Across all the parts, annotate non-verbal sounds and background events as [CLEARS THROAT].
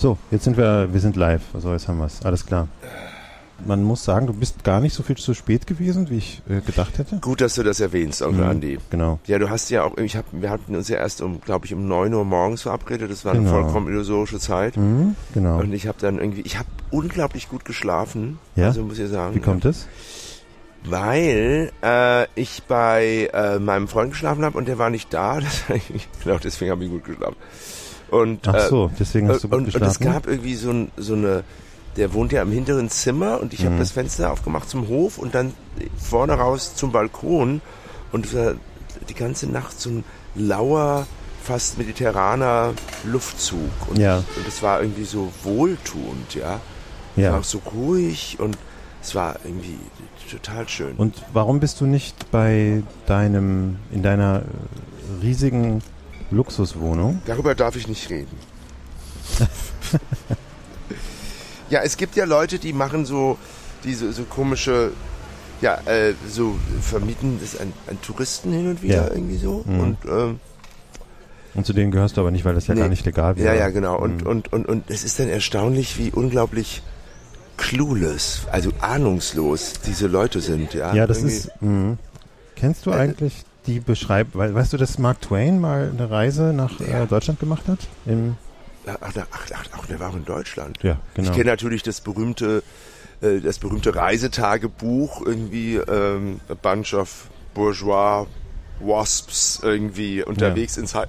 So, jetzt sind wir, wir sind live. Also jetzt haben wir es. Alles klar. Man muss sagen, du bist gar nicht so viel zu spät gewesen, wie ich äh, gedacht hätte. Gut, dass du das erwähnst, Onkel Mhm, Andi. Genau. Ja, du hast ja auch, ich hab, wir hatten uns ja erst um, glaube ich, um 9 Uhr morgens verabredet. Das war eine Genau. vollkommen illusorische Zeit. Mhm, genau. Und ich habe dann irgendwie, ich habe unglaublich gut geschlafen. Ja? Also muss ich sagen. Wie kommt es? Weil äh, ich bei äh, meinem Freund geschlafen habe und der war nicht da. [LAUGHS] Das, genau, deswegen habe ich gut geschlafen. Und, Ach äh, so, deswegen hast du gut und, und geschlafen. es gab irgendwie so, ein, so eine, der wohnt ja im hinteren Zimmer und ich habe Mhm. das Fenster aufgemacht zum Hof und dann vorne raus zum Balkon und es war die ganze Nacht so ein lauer, fast mediterraner Luftzug und, Ja. und es war irgendwie so wohltuend, ja. Es ja. war auch so ruhig und es war irgendwie total schön. Und warum bist du nicht bei deinem, in deiner äh, riesigen Luxuswohnung? Darüber darf ich nicht reden. ja, es gibt ja Leute, die machen so diese so komische, ja, äh, so vermieten das an, an Touristen hin und wieder Ja. irgendwie so. Mhm. Und ähm, Und zu denen gehörst du aber nicht, weil das ja Nee. gar nicht legal wäre. ja, ja, genau. Und, Mhm. und, und, und es ist dann erstaunlich, wie unglaublich clueless, also ahnungslos diese Leute sind. Ja, Ja, das Irgendwie- ist. Mh. Kennst du Äh, eigentlich die Beschreibung? Weißt du, dass Mark Twain mal eine Reise nach Ja. äh, Deutschland gemacht hat? Im, Ach, ach, ach, ach, der war auch in Deutschland. ja, genau. Ich kenne natürlich das berühmte, äh, das berühmte Reisetagebuch, irgendwie ähm, a bunch of bourgeois wasps irgendwie unterwegs ins He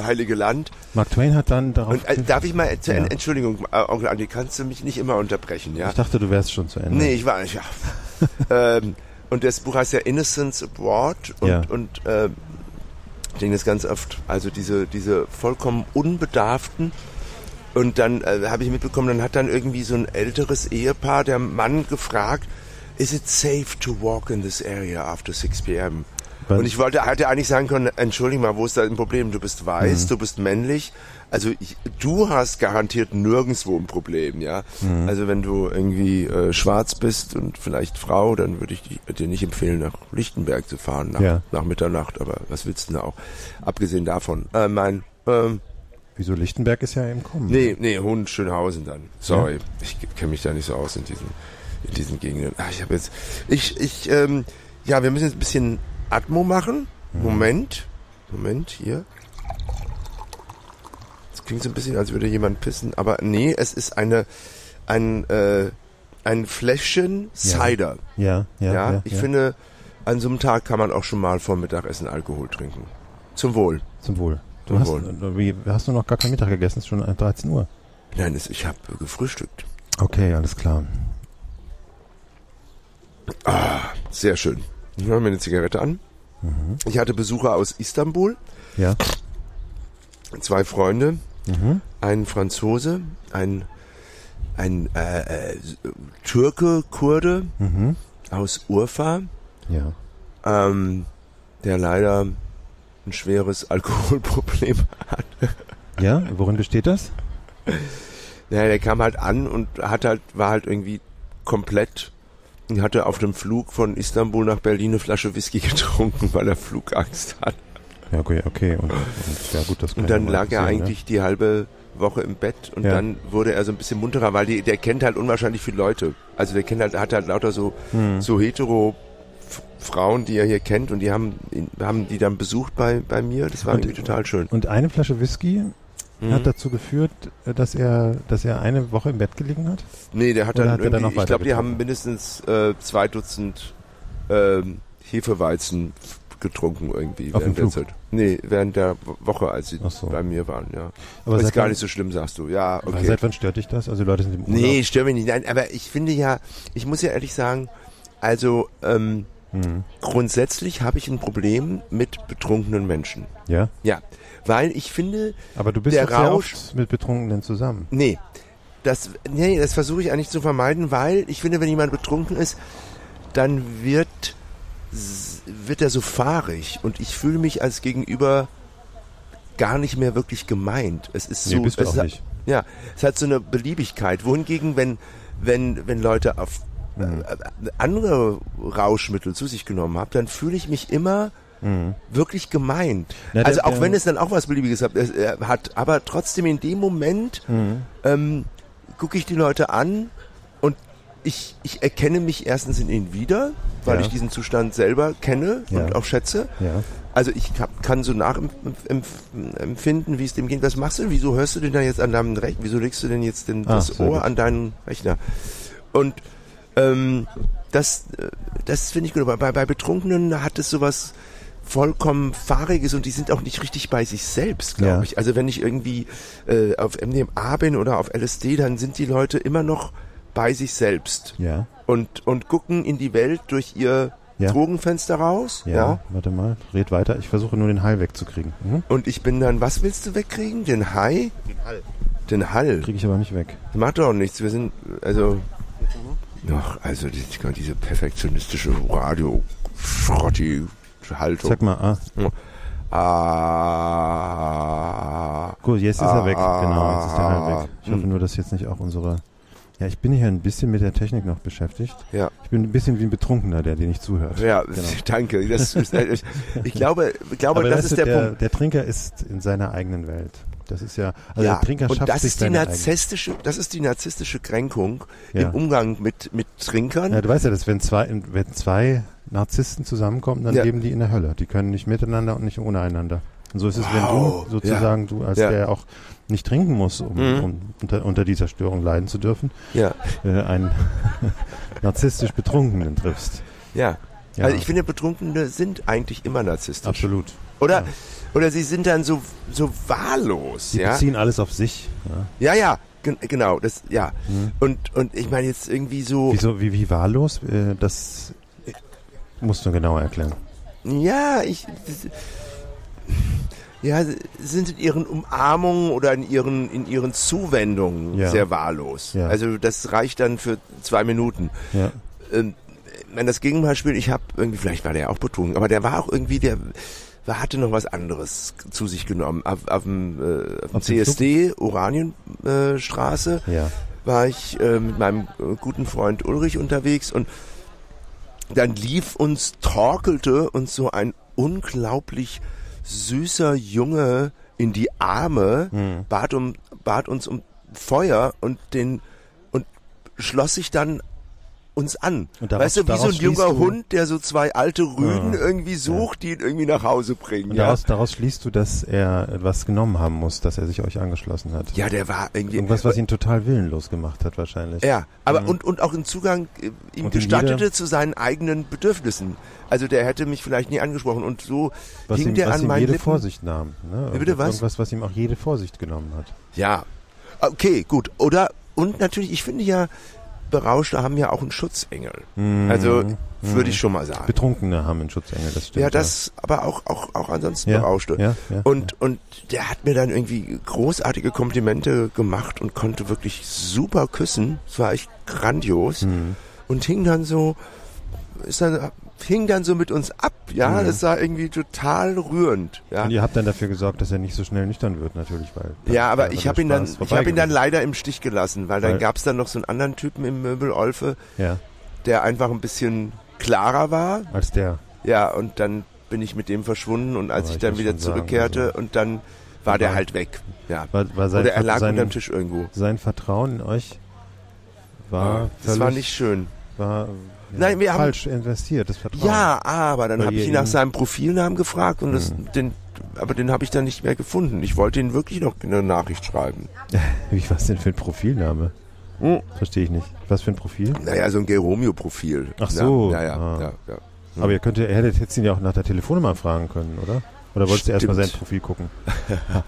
Heilige Land. Mark Twain hat dann darauf. Und äh, darf ich mal, zu, Ja. Entschuldigung, äh, Onkel Andi, kannst du mich nicht immer unterbrechen, ja? Ich dachte, du wärst schon zu Ende. Nee, ich war nicht, ja. [LAUGHS] ähm, und das Buch heißt ja Innocence Abroad und, Ja. und ähm, ich denke das ganz oft, also diese, diese vollkommen unbedarften und dann äh, habe ich mitbekommen, dann hat dann irgendwie so ein älteres Ehepaar, der Mann gefragt, is it safe to walk in this area after 6 p.m.? Und ich wollte, hätte eigentlich sagen können, entschuldige mal, wo ist da ein Problem? Du bist weiß, Mhm. du bist männlich. Also ich, du hast garantiert nirgendwo ein Problem, ja. Mhm. Also wenn du irgendwie äh, schwarz bist und vielleicht Frau, dann würde ich dir nicht empfehlen, nach Lichtenberg zu fahren nach, Ja. nach Mitternacht. Aber was willst du denn auch? Abgesehen davon, äh, mein, ähm, Wieso Lichtenberg ist ja im Kommen. nee, nee, Hund Schönhausen dann. Sorry, ich kenne mich da nicht so aus in diesen, in diesen Gegenden. Ach, ich habe jetzt, ich, ich, ähm, ja, wir müssen jetzt ein bisschen Atmo machen. Mhm. Moment, Moment, hier. Das klingt so ein bisschen, als würde jemand pissen, aber nee, es ist eine, ein, äh, ein Fläschchen Cider. Ja, ja, Ja, ja. ich ja. finde, an so einem Tag kann man auch schon mal vor Mittagessen Alkohol trinken. Zum Wohl. Zum Wohl. Zum hast, Wohl. Wie, hast du noch gar kein Mittag gegessen? Es ist schon 13 Uhr. Nein, es, ich habe gefrühstückt. Okay, alles klar. Sehr schön. Ich mache mir eine Zigarette an. Ich hatte Besucher aus Istanbul, Ja. zwei Freunde, Mhm. ein Franzose, ein, ein äh, äh, Türke, Kurde Mhm. aus Urfa, Ja. ähm, der leider ein schweres [LAUGHS] Alkoholproblem hat. Ja, worin besteht das? Naja, der kam halt an und hat halt, war halt irgendwie komplett, hatte auf dem Flug von Istanbul nach Berlin eine Flasche Whisky [LAUGHS] getrunken, weil er Flugangst hat. Ja, okay, okay. Und, und ja gut, das Und dann lag er passieren, eigentlich die halbe Woche im Bett und Ja. dann wurde er so ein bisschen munterer, weil die, der kennt halt unwahrscheinlich viele Leute. Also der kennt halt, hat halt lauter so, Hm. so hetero Frauen, die er hier kennt und die haben, haben die dann besucht bei, bei mir. Das war Und- irgendwie total schön. Und eine Flasche Whisky Mhm. hat dazu geführt, dass er, dass er eine Woche im Bett gelegen hat? Nee, der hat dann hat dann ich glaube, die haben mindestens äh, zwei Dutzend ähm, Hefeweizen getrunken irgendwie. Auf während der Flug? Zeit. Nee, während der Woche, als sie so. bei mir waren, ja. Aber ist gar nicht so schlimm, sagst du. Ja, okay. Seit wann stört dich das? Also Leute sind im Urlaub. Nee, stört mich nicht. Nein, aber ich finde ja, ich muss ja ehrlich sagen, also ähm, Hm. grundsätzlich habe ich ein Problem mit betrunkenen Menschen. Ja, Ja, weil ich finde, aber du bist Der Rausch- oft mit Betrunkenen zusammen. nee, das, nee, das versuche ich eigentlich zu vermeiden, weil ich finde, wenn jemand betrunken ist, dann wird, wird er so fahrig und ich fühle mich als Gegenüber gar nicht mehr wirklich gemeint. Es ist so, Nee, bist du es auch hat- nicht. Ja, es hat so eine Beliebigkeit. Wohingegen, wenn, wenn, wenn Leute auf Mhm. äh, andere Rauschmittel zu sich genommen haben, dann fühle ich mich immer wirklich gemeint. Na, also auch wenn es dann auch was Beliebiges hat, äh, hat aber trotzdem in dem Moment Mhm. ähm, gucke ich die Leute an und ich, ich erkenne mich erstens in ihnen wieder, weil Ja. ich diesen Zustand selber kenne Ja. und auch schätze. Ja. Also ich hab, kann so nachempfinden, wie es dem geht. Was machst du? Wieso hörst du denn da jetzt an deinem Rechner? Wieso legst du denn jetzt den, Ah, das sehr Ohr gut. an deinen Rechner? Und ähm, das, äh, das finde ich gut. Aber bei, bei Betrunkenen hat es sowas vollkommen Fahriges und die sind auch nicht richtig bei sich selbst, glaube Ja. ich. Also wenn ich irgendwie äh, auf MDMA bin oder auf LSD, dann sind die Leute immer noch bei sich selbst Ja. und, und gucken in die Welt durch ihr Ja. Drogenfenster raus. Ja. ja. Warte mal. Red weiter. Ich versuche nur den Hall wegzukriegen. Mhm. Und ich bin dann, was willst du wegkriegen? Den Hai? Den Hall. Den Hall. Kriege ich aber nicht weg. Macht doch nichts. Wir sind, also, ach, also die, diese perfektionistische Radio-Schrotti-Haltung. Sag mal, ah. Ah. Gut, jetzt ist er weg. Ah. Genau, jetzt ist der Hall weg. Ich hoffe Hm. nur, dass jetzt nicht auch unsere. Ja, ich bin hier ein bisschen mit der Technik noch beschäftigt. Ja, Ich bin ein bisschen wie ein Betrunkener, der dir nicht zuhört. ja, Genau. [LAUGHS] danke. Das ist, ich, ich glaube, ich glaube, Aber das ist der, der, Punkt. der Trinker ist in seiner eigenen Welt. Das ist ja, also ja, der Trinker und schafft das sich ist die narzisstische, das ist die narzisstische Kränkung Ja. im Umgang mit mit Trinkern. Ja, du weißt ja, dass wenn zwei, wenn zwei Narzissten zusammenkommen, dann Ja. leben die in der Hölle. Die können nicht miteinander und nicht ohne einander. Und so ist es, Wow. wenn du sozusagen, du als Ja. der auch nicht trinken muss, um, Mhm. um unter, unter dieser Störung leiden zu dürfen, Ja, äh, einen [LAUGHS] narzisstisch Betrunkenen triffst. ja. Ja, Also ich finde, Betrunkene sind eigentlich immer narzisstisch. absolut. Oder Ja. oder sie sind dann so so wahllos, Sie ja. beziehen alles auf sich. Ja. Ja, ja, gen genau, das ja. Mhm. Und und ich meine jetzt irgendwie so Wieso, wie, wie wahllos? Äh, das musst du genauer erklären. Ja, ich. Das, ja, sie sind in ihren Umarmungen oder in ihren, in ihren Zuwendungen Ja. sehr wahllos. Ja. Also das reicht dann für zwei Minuten. Ja. Ähm, wenn das Gegenbeispiel, ich habe irgendwie, vielleicht war der ja auch betrunken, aber der war auch irgendwie, der hatte noch was anderes zu sich genommen. Auf, auf dem, äh, auf dem CSD, Oranienstraße, äh, Ja. war ich äh, mit meinem äh, guten Freund Ulrich unterwegs und dann lief uns, torkelte uns so ein unglaublich süßer Junge in die Arme, Hm. bat, um, bat uns um Feuer und den und schloss sich dann uns an. Und daraus- weißt du, wie so ein junger du- Hund, der so zwei alte Rüden Ja. irgendwie sucht, die ihn irgendwie nach Hause bringen. Ja, daraus, daraus schließt du, dass er etwas genommen haben muss, dass er sich euch angeschlossen hat. ja der war irgendwie Irgendwas, was ihn total willenlos gemacht hat, wahrscheinlich. Ja, aber Mhm. und, und auch einen Zugang äh, ihm Und gestattete zu seinen eigenen Bedürfnissen. Also der hätte mich vielleicht nie angesprochen und so Was hing ihm, der was an ihm meinen jede Lippen. Vorsicht nahm. Ne? Wie bitte, was? Irgendwas, was ihm auch jede Vorsicht genommen hat. Ja, okay, gut. Oder und natürlich, ich finde ja, Berauschte haben ja auch einen Schutzengel. Also würde ich schon mal sagen. Betrunkene haben einen Schutzengel, das stimmt. Ja, das, aber auch auch auch ansonsten ja. Berauschte. Ja, ja, Und, und der hat mir dann irgendwie großartige Komplimente gemacht und konnte wirklich super küssen. Es war echt grandios. Mhm. Und hing dann so, ist dann, hing dann so mit uns ab, ja. Mhm. Das war irgendwie total rührend, ja. Und ihr habt dann dafür gesorgt, dass er nicht so schnell nüchtern wird, natürlich, weil. Ja, aber ich habe ihn dann, ich habe ihn dann leider im Stich gelassen, weil dann Weil- gab's dann noch so einen anderen Typen im Möbel Olfe, Ja, der einfach ein bisschen klarer war. als der. Ja, und dann bin ich mit dem verschwunden und als ich ich dann wieder schon sagen, zurückkehrte also- und dann war der halt weg. Ja. War, war sein, Oder er lag sein, unterm Tisch irgendwo. sein Vertrauen in euch war das war nicht schön. War, ja, Nein, wir haben- falsch investiert, das Vertrauen. Ja, aber dann habe ich ihn nach seinem Profilnamen gefragt und das, Mhm. den, aber den habe ich dann nicht mehr gefunden. Ich wollte ihn wirklich noch eine Nachricht schreiben. [LAUGHS] Wie was denn für ein Profilname? Hm. Verstehe ich nicht. Was für ein Profil? Naja, so ein Geromeo-Profil. Ach so, Ja, ja, ja. ah. ja, ja. Aber ihr könnt, ihr hättet jetzt ihn ja auch nach der Telefonnummer fragen können, oder? Oder wolltest du erstmal sein Stimmt. Profil gucken? [LAUGHS]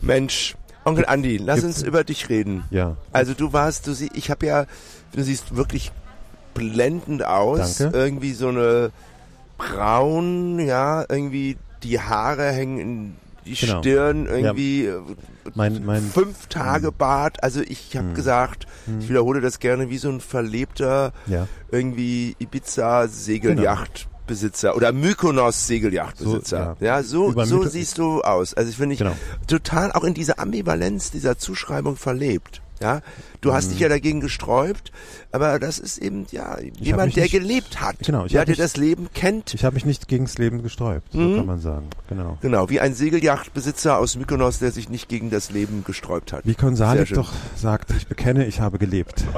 Mensch, Onkel Andi, lass uns über dich reden. Ja. Also du warst, du sie, ich habe ja, du siehst wirklich blendend aus. Danke. Irgendwie so eine braun, ja, irgendwie die Haare hängen in die Genau. Stirn, irgendwie äh, Mein, mein, fünf Tage Bart. Also ich habe Hm. gesagt, ich wiederhole das gerne wie so ein verlebter ja. irgendwie Ibiza Segelyachtbesitzer oder Mykonos Segelyachtbesitzer. So, ja. so Über so Mytho- siehst du aus. Also ich finde ich Genau. total auch in dieser Ambivalenz dieser Zuschreibung verlebt. Ja, du hast dich ja dagegen gesträubt, aber das ist eben ja jemand, der nicht- gelebt hat, Genau, ich ja, der mich- das Leben kennt. Ich habe mich nicht gegens Leben gesträubt, so Mhm. kann man sagen. Genau. Genau, wie ein Segelyachtbesitzer aus Mykonos, der sich nicht gegen das Leben gesträubt hat. Wie Konsalik doch sagt, ich bekenne, ich habe gelebt. [LAUGHS]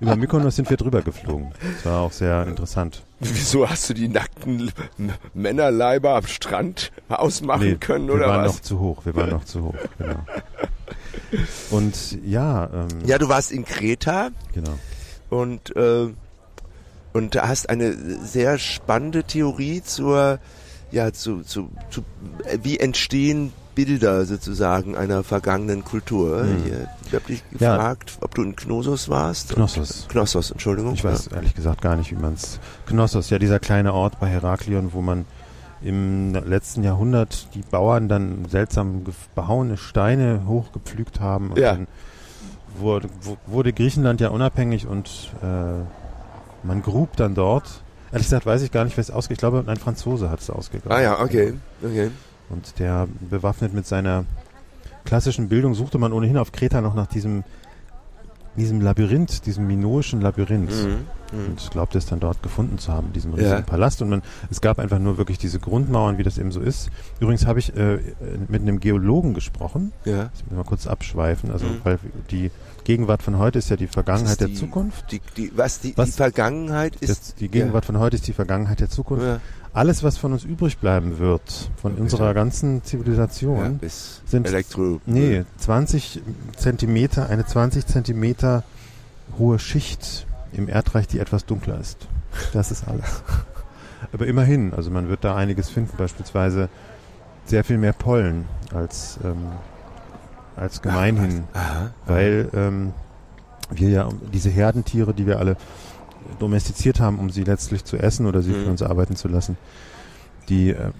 Über Mykonos sind wir drüber geflogen. Das war auch sehr interessant. Wieso hast du die nackten Männerleiber am Strand ausmachen können wir oder waren was? noch zu hoch. Wir waren noch zu hoch, genau. Und ja, ähm, Ja, du warst in Kreta genau. und äh, und da hast eine sehr spannende Theorie zur ja zu, zu, zu äh, wie entstehen Bilder sozusagen einer vergangenen Kultur. Hm. Hier, ich habe dich Ja. gefragt, ob du in Knossos warst. Knossos. Knossos, Entschuldigung. Ich weiß ehrlich gesagt gar nicht, wie man es. Knossos, ja, dieser kleine Ort bei Heraklion, wo man im letzten Jahrhundert die Bauern dann seltsam behauene Steine hochgepflügt haben. Und Ja. dann wurde, wo- wurde Griechenland ja unabhängig und äh, man grub dann dort. Ehrlich gesagt weiß ich gar nicht, wer es ausgeht. Ich glaube, ein Franzose hat es ausgegraben. Ah ja, okay, okay. Und der bewaffnet mit seiner klassischen Bildung suchte man ohnehin auf Kreta noch nach diesem, diesem Labyrinth, diesem minoischen Labyrinth. Mhm. Mhm. Und glaubte es dann dort gefunden zu haben, diesen Ja. riesigen Palast. Und man, es gab einfach nur wirklich diese Grundmauern, wie das eben so ist. Übrigens habe ich äh, mit einem Geologen gesprochen. Ja. Ich will mal kurz abschweifen. Also, Mhm. weil die Gegenwart von heute ist ja die Vergangenheit ist der die- Zukunft. Die, die, was die, Was? die Vergangenheit ist. Das, die Gegenwart von heute ist die Vergangenheit der Zukunft. ja, Alles, was von uns übrig bleiben wird, von Ja, unserer ganzen ja, Zivilisation, bis sind- Elektro. Nee, 20 Zentimeter, eine 20 Zentimeter hohe Schicht im Erdreich, die etwas dunkler ist. Das ist alles. Aber immerhin, also man wird da einiges finden, beispielsweise sehr viel mehr Pollen als, ähm, als gemeinhin, Aha. weil ähm, wir ja diese Herdentiere, die wir alle domestiziert haben, um sie letztlich zu essen oder sie Mhm. für uns arbeiten zu lassen, die ähm,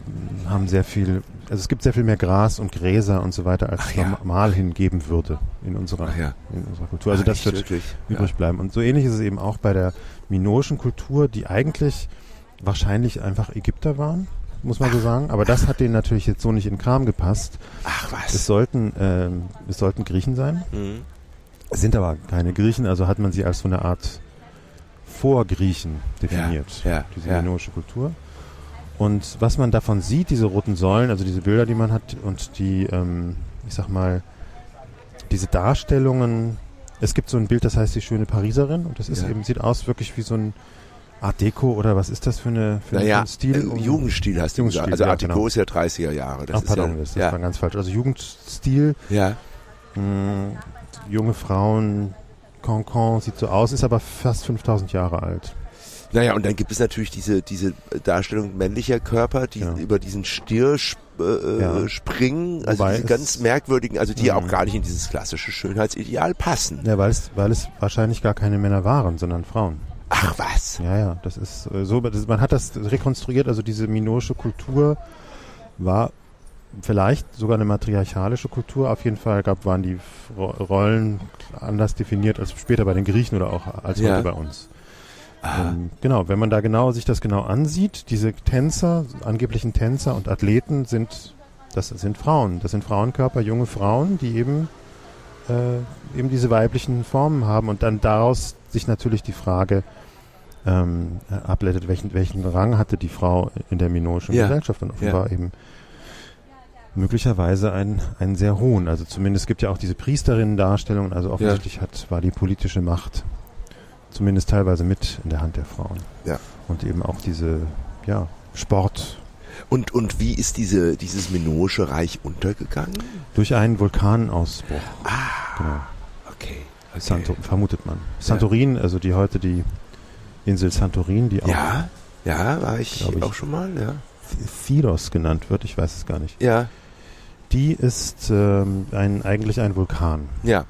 haben sehr viel, also es gibt sehr viel mehr Gras und Gräser und so weiter, als Ach es ja. normal hingeben würde in unserer, ja. in unserer Kultur. Also Ach, das wird wirklich. übrig bleiben. Und so ähnlich ist es eben auch bei der minoischen Kultur, die eigentlich wahrscheinlich einfach Ägypter waren, muss man so sagen. Aber das hat denen natürlich jetzt so nicht in Kram gepasst. Ach Es was. sollten, ähm, es sollten Griechen sein, Mhm. es sind aber keine Griechen, also hat man sie als so eine Art Vorgriechen definiert, ja, diese ja. minoische Kultur. Und was man davon sieht, diese roten Säulen, also diese Bilder, die man hat und die, ähm, ich sag mal, diese Darstellungen, es gibt so ein Bild, das heißt die schöne Pariserin und das ist Ja. eben, sieht aus wirklich wie so ein Art Deco oder was ist das für, eine, für Naja, ein Stil? äh, Jugendstil hast du Jugendstil, gesagt. Also ja, Art Deco genau. ist ja 30er Jahre. Das Ach, ist pardon, ja, das, das ja, war ganz falsch. Also Jugendstil, ja. mh, junge Frauen, Concon sieht so aus, ist aber fast 5000 Jahre alt. Naja, und dann gibt es natürlich diese, diese Darstellung männlicher Körper, die Ja. über diesen Stier sp äh, Ja. springen, also Wobei diese es- ganz merkwürdigen, also die Mhm. auch gar nicht in dieses klassische Schönheitsideal passen. Ja, weil es, weil es wahrscheinlich gar keine Männer waren, sondern Frauen. Ach was. Ja, ja, das ist äh, so, das, man hat das rekonstruiert, also diese minoische Kultur war vielleicht sogar eine matriarchalische Kultur. Auf jeden Fall gab, waren die Ro- Rollen anders definiert als später bei den Griechen oder auch als Ja. heute bei uns. Ähm, genau, wenn man da genau sich das genau ansieht, diese Tänzer, angeblichen Tänzer und Athleten sind, das sind Frauen, das sind Frauenkörper, junge Frauen, die eben äh, eben diese weiblichen Formen haben und dann daraus sich natürlich die Frage ähm, äh, ableitet, welchen, welchen Rang hatte die Frau in der minoischen Ja. Gesellschaft? Und offenbar eben möglicherweise einen, einen sehr hohen. Also zumindest gibt ja auch diese Priesterinnen-Darstellungen, also offensichtlich hat, war die politische Macht zumindest teilweise mit in der Hand der Frauen. Ja. Und eben auch diese, ja, Sport Und, und wie ist diese, dieses Minoische Reich untergegangen? durch einen Vulkanausbruch. Ah, Genau. okay. okay. Santo, vermutet man. Santorin, also die heute die Insel Santorin, die auch Ja, ja, war ich, ich. auch schon mal, ja. Thiros genannt wird, ich weiß es gar nicht. Ja, Die ist ähm, ein, eigentlich ein Vulkan. ja,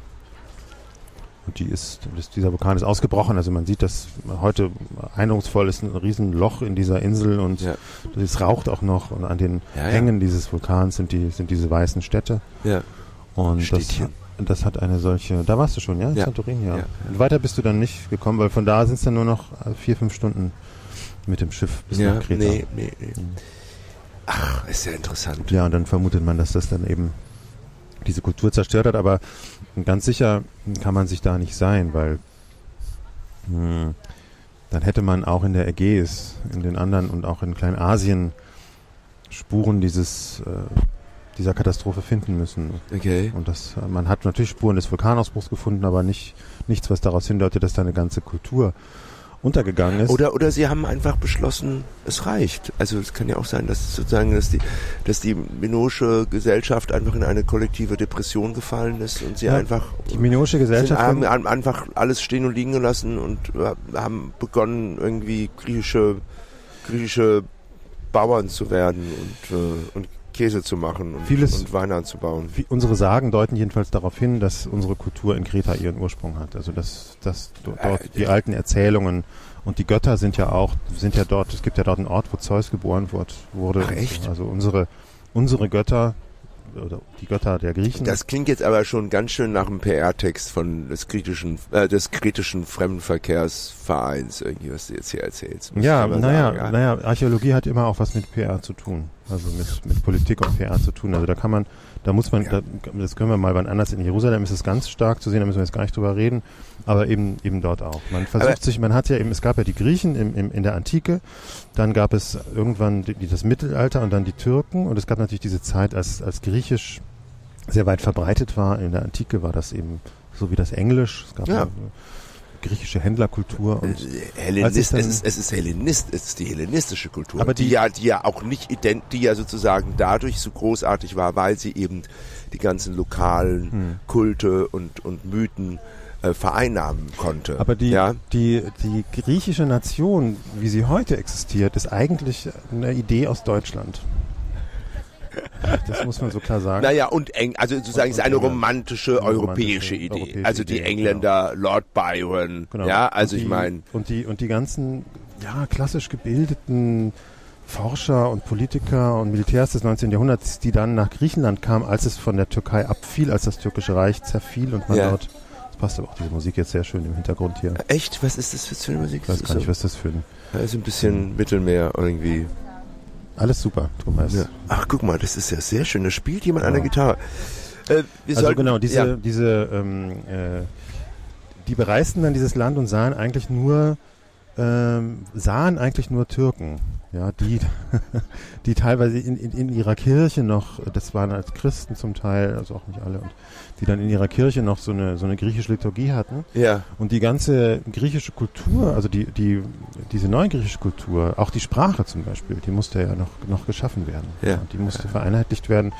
Und die ist, das, dieser Vulkan ist ausgebrochen. Also man sieht das heute eindrucksvoll ist ein Riesenloch in dieser Insel und ja, es raucht auch noch. Und an den Ja, ja. Hängen dieses Vulkans sind die, sind diese weißen Städte. ja. Und das, Städtchen. das hat eine solche, da warst du schon, ja? Ja. Santorin, ja. Ja, ja. Und weiter bist du dann nicht gekommen, weil von da sind es dann nur noch äh, vier, fünf Stunden mit dem Schiff bis ja, nach Kreta. nee, nee, nee. Mhm. Ach, ist ja interessant. Ja, und dann vermutet man, dass das dann eben diese Kultur zerstört hat, aber ganz sicher kann man sich da nicht sein, weil hm, dann hätte man auch in der Ägäis, in den anderen und auch in Kleinasien Spuren dieses äh, dieser Katastrophe finden müssen. Okay. Und das, man hat natürlich Spuren des Vulkanausbruchs gefunden, aber nicht nichts, was daraus hindeutet, dass da eine ganze Kultur untergegangen ist. Oder, oder sie haben einfach beschlossen, es reicht. Also es kann ja auch sein, dass sozusagen, dass die, dass die minoische Gesellschaft einfach in eine kollektive Depression gefallen ist und sie ja, einfach die minoische Gesellschaft haben, haben einfach alles stehen und liegen gelassen und haben begonnen irgendwie griechische griechische Bauern zu werden und, äh, und Käse zu machen und, Vieles, und Wein anzubauen. Unsere Sagen deuten jedenfalls darauf hin, dass unsere Kultur in Kreta ihren Ursprung hat. Also dass, dass dort äh, die alten Erzählungen und die Götter sind ja auch, sind ja dort, es gibt ja dort einen Ort, wo Zeus geboren wurde. wurde Ach, echt? Also unsere, unsere Götter oder die Götter der Griechen. Das klingt jetzt aber schon ganz schön nach einem PR-Text von des kritischen, äh, des kritischen Fremdenverkehrsvereins, irgendwie, was du jetzt hier erzählst. Ja, naja, ja. naja, Archäologie hat immer auch was mit PR zu tun. Also mit, mit Politik und PR zu tun. Also da kann man, da muss man, ja. da, das können wir mal wann anders in Jerusalem ist es ganz stark zu sehen, da müssen wir jetzt gar nicht drüber reden, aber eben eben dort auch. Man versucht aber sich, man hat ja eben, es gab ja die Griechen im, im, in der Antike, dann gab es irgendwann die, das Mittelalter und dann die Türken und es gab natürlich diese Zeit, als, als Griechisch sehr weit verbreitet war. In der Antike war das eben so wie das Englisch. Es gab ja griechische Händlerkultur. Und äh, Hellenist, es, ist, es ist Hellenist, es ist die hellenistische Kultur. Aber die, die, ja, die ja auch nicht ident, die ja sozusagen dadurch so großartig war, weil sie eben die ganzen lokalen hm. Kulte und, und Mythen äh, vereinnahmen konnte. Aber die, ja? die, die griechische Nation, wie sie heute existiert, ist eigentlich eine Idee aus Deutschland. [LAUGHS] Das muss man so klar sagen. Naja, und eng, also sozusagen ist eine romantische, eine europäische Idee. Europäische also die Idee, Engländer, genau. Lord Byron, genau. ja, also die, ich meine. Und die, und die ganzen, ja, klassisch gebildeten Forscher und Politiker und Militärs des 19. Jahrhunderts, die dann nach Griechenland kamen, als es von der Türkei abfiel, als das türkische Reich zerfiel und man ja. dort, das passt aber auch diese Musik jetzt sehr schön im Hintergrund hier. Echt? Was ist das für eine Musik? Ich weiß gar nicht, was das für ein... Also ein bisschen Mittelmeer irgendwie. Alles super, Thomas. Ja. Ach, guck mal, das ist ja sehr schön. Da spielt jemand ja. an der Gitarre. Äh, also sollten, genau, diese, ja. diese, ähm, äh, die bereisten dann dieses Land und sahen eigentlich nur, ähm, sahen eigentlich nur Türken ja, die, [LAUGHS] die teilweise in, in, in ihrer Kirche noch, das waren als Christen zum Teil, also auch nicht alle, und die dann in ihrer Kirche noch so eine, so eine griechische Liturgie hatten. Ja. Und die ganze griechische Kultur, also die, die, diese neue griechische Kultur, auch die Sprache zum Beispiel, die musste ja noch, noch geschaffen werden. Ja. Die musste vereinheitlicht werden.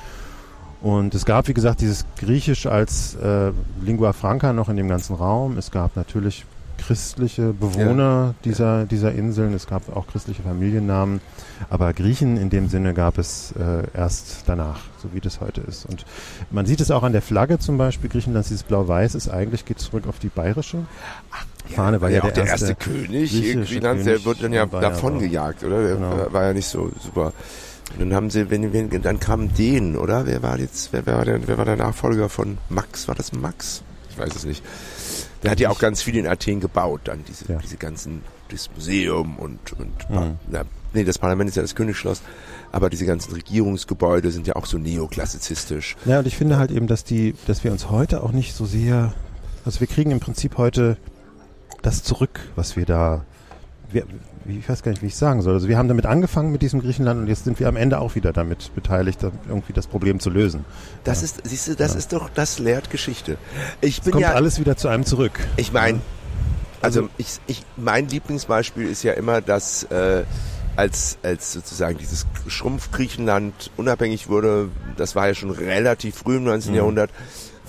Und es gab, wie gesagt, dieses Griechisch als äh, Lingua Franca noch in dem ganzen Raum. Es gab natürlich christliche Bewohner ja. dieser, dieser Inseln. Es gab auch christliche Familiennamen. Aber Griechen in dem Sinne gab es äh, erst danach, so wie das heute ist. Und man sieht es auch an der Flagge zum Beispiel. Griechenland, dieses Blau-Weiß ist eigentlich, geht zurück auf die bayerische Fahne, ja, weil ja, ja der, erste, erste König, Griechenland, der wird dann ja davon gejagt, oder? Der genau. war ja nicht so super. Und dann haben sie, wenn, wenn, dann kam den, oder? Wer war jetzt, wer war der, wer war der Nachfolger von Max? War das Max? Ich weiß es nicht. Der hat ja auch ganz viel in Athen gebaut, dann diese, ja. diese ganzen, das Museum und, und mhm. na, nee, das Parlament ist ja das Königsschloss, aber diese ganzen Regierungsgebäude sind ja auch so neoklassizistisch. Ja, und ich finde halt eben, dass die, dass wir uns heute auch nicht so sehr, also wir kriegen im Prinzip heute das zurück, was wir da, wir, ich weiß gar nicht, wie ich sagen soll. Also wir haben damit angefangen mit diesem Griechenland und jetzt sind wir am Ende auch wieder damit beteiligt, irgendwie das Problem zu lösen. Das ja. ist, siehst du, das ja. ist doch, das lehrt Geschichte. Ich bin es kommt ja, alles wieder zu einem zurück. Ich meine, also, also, ich, ich, mein Lieblingsbeispiel ist ja immer, dass äh, als, als sozusagen dieses Schrumpf-Griechenland unabhängig wurde, das war ja schon relativ früh im 19. Mhm. Jahrhundert,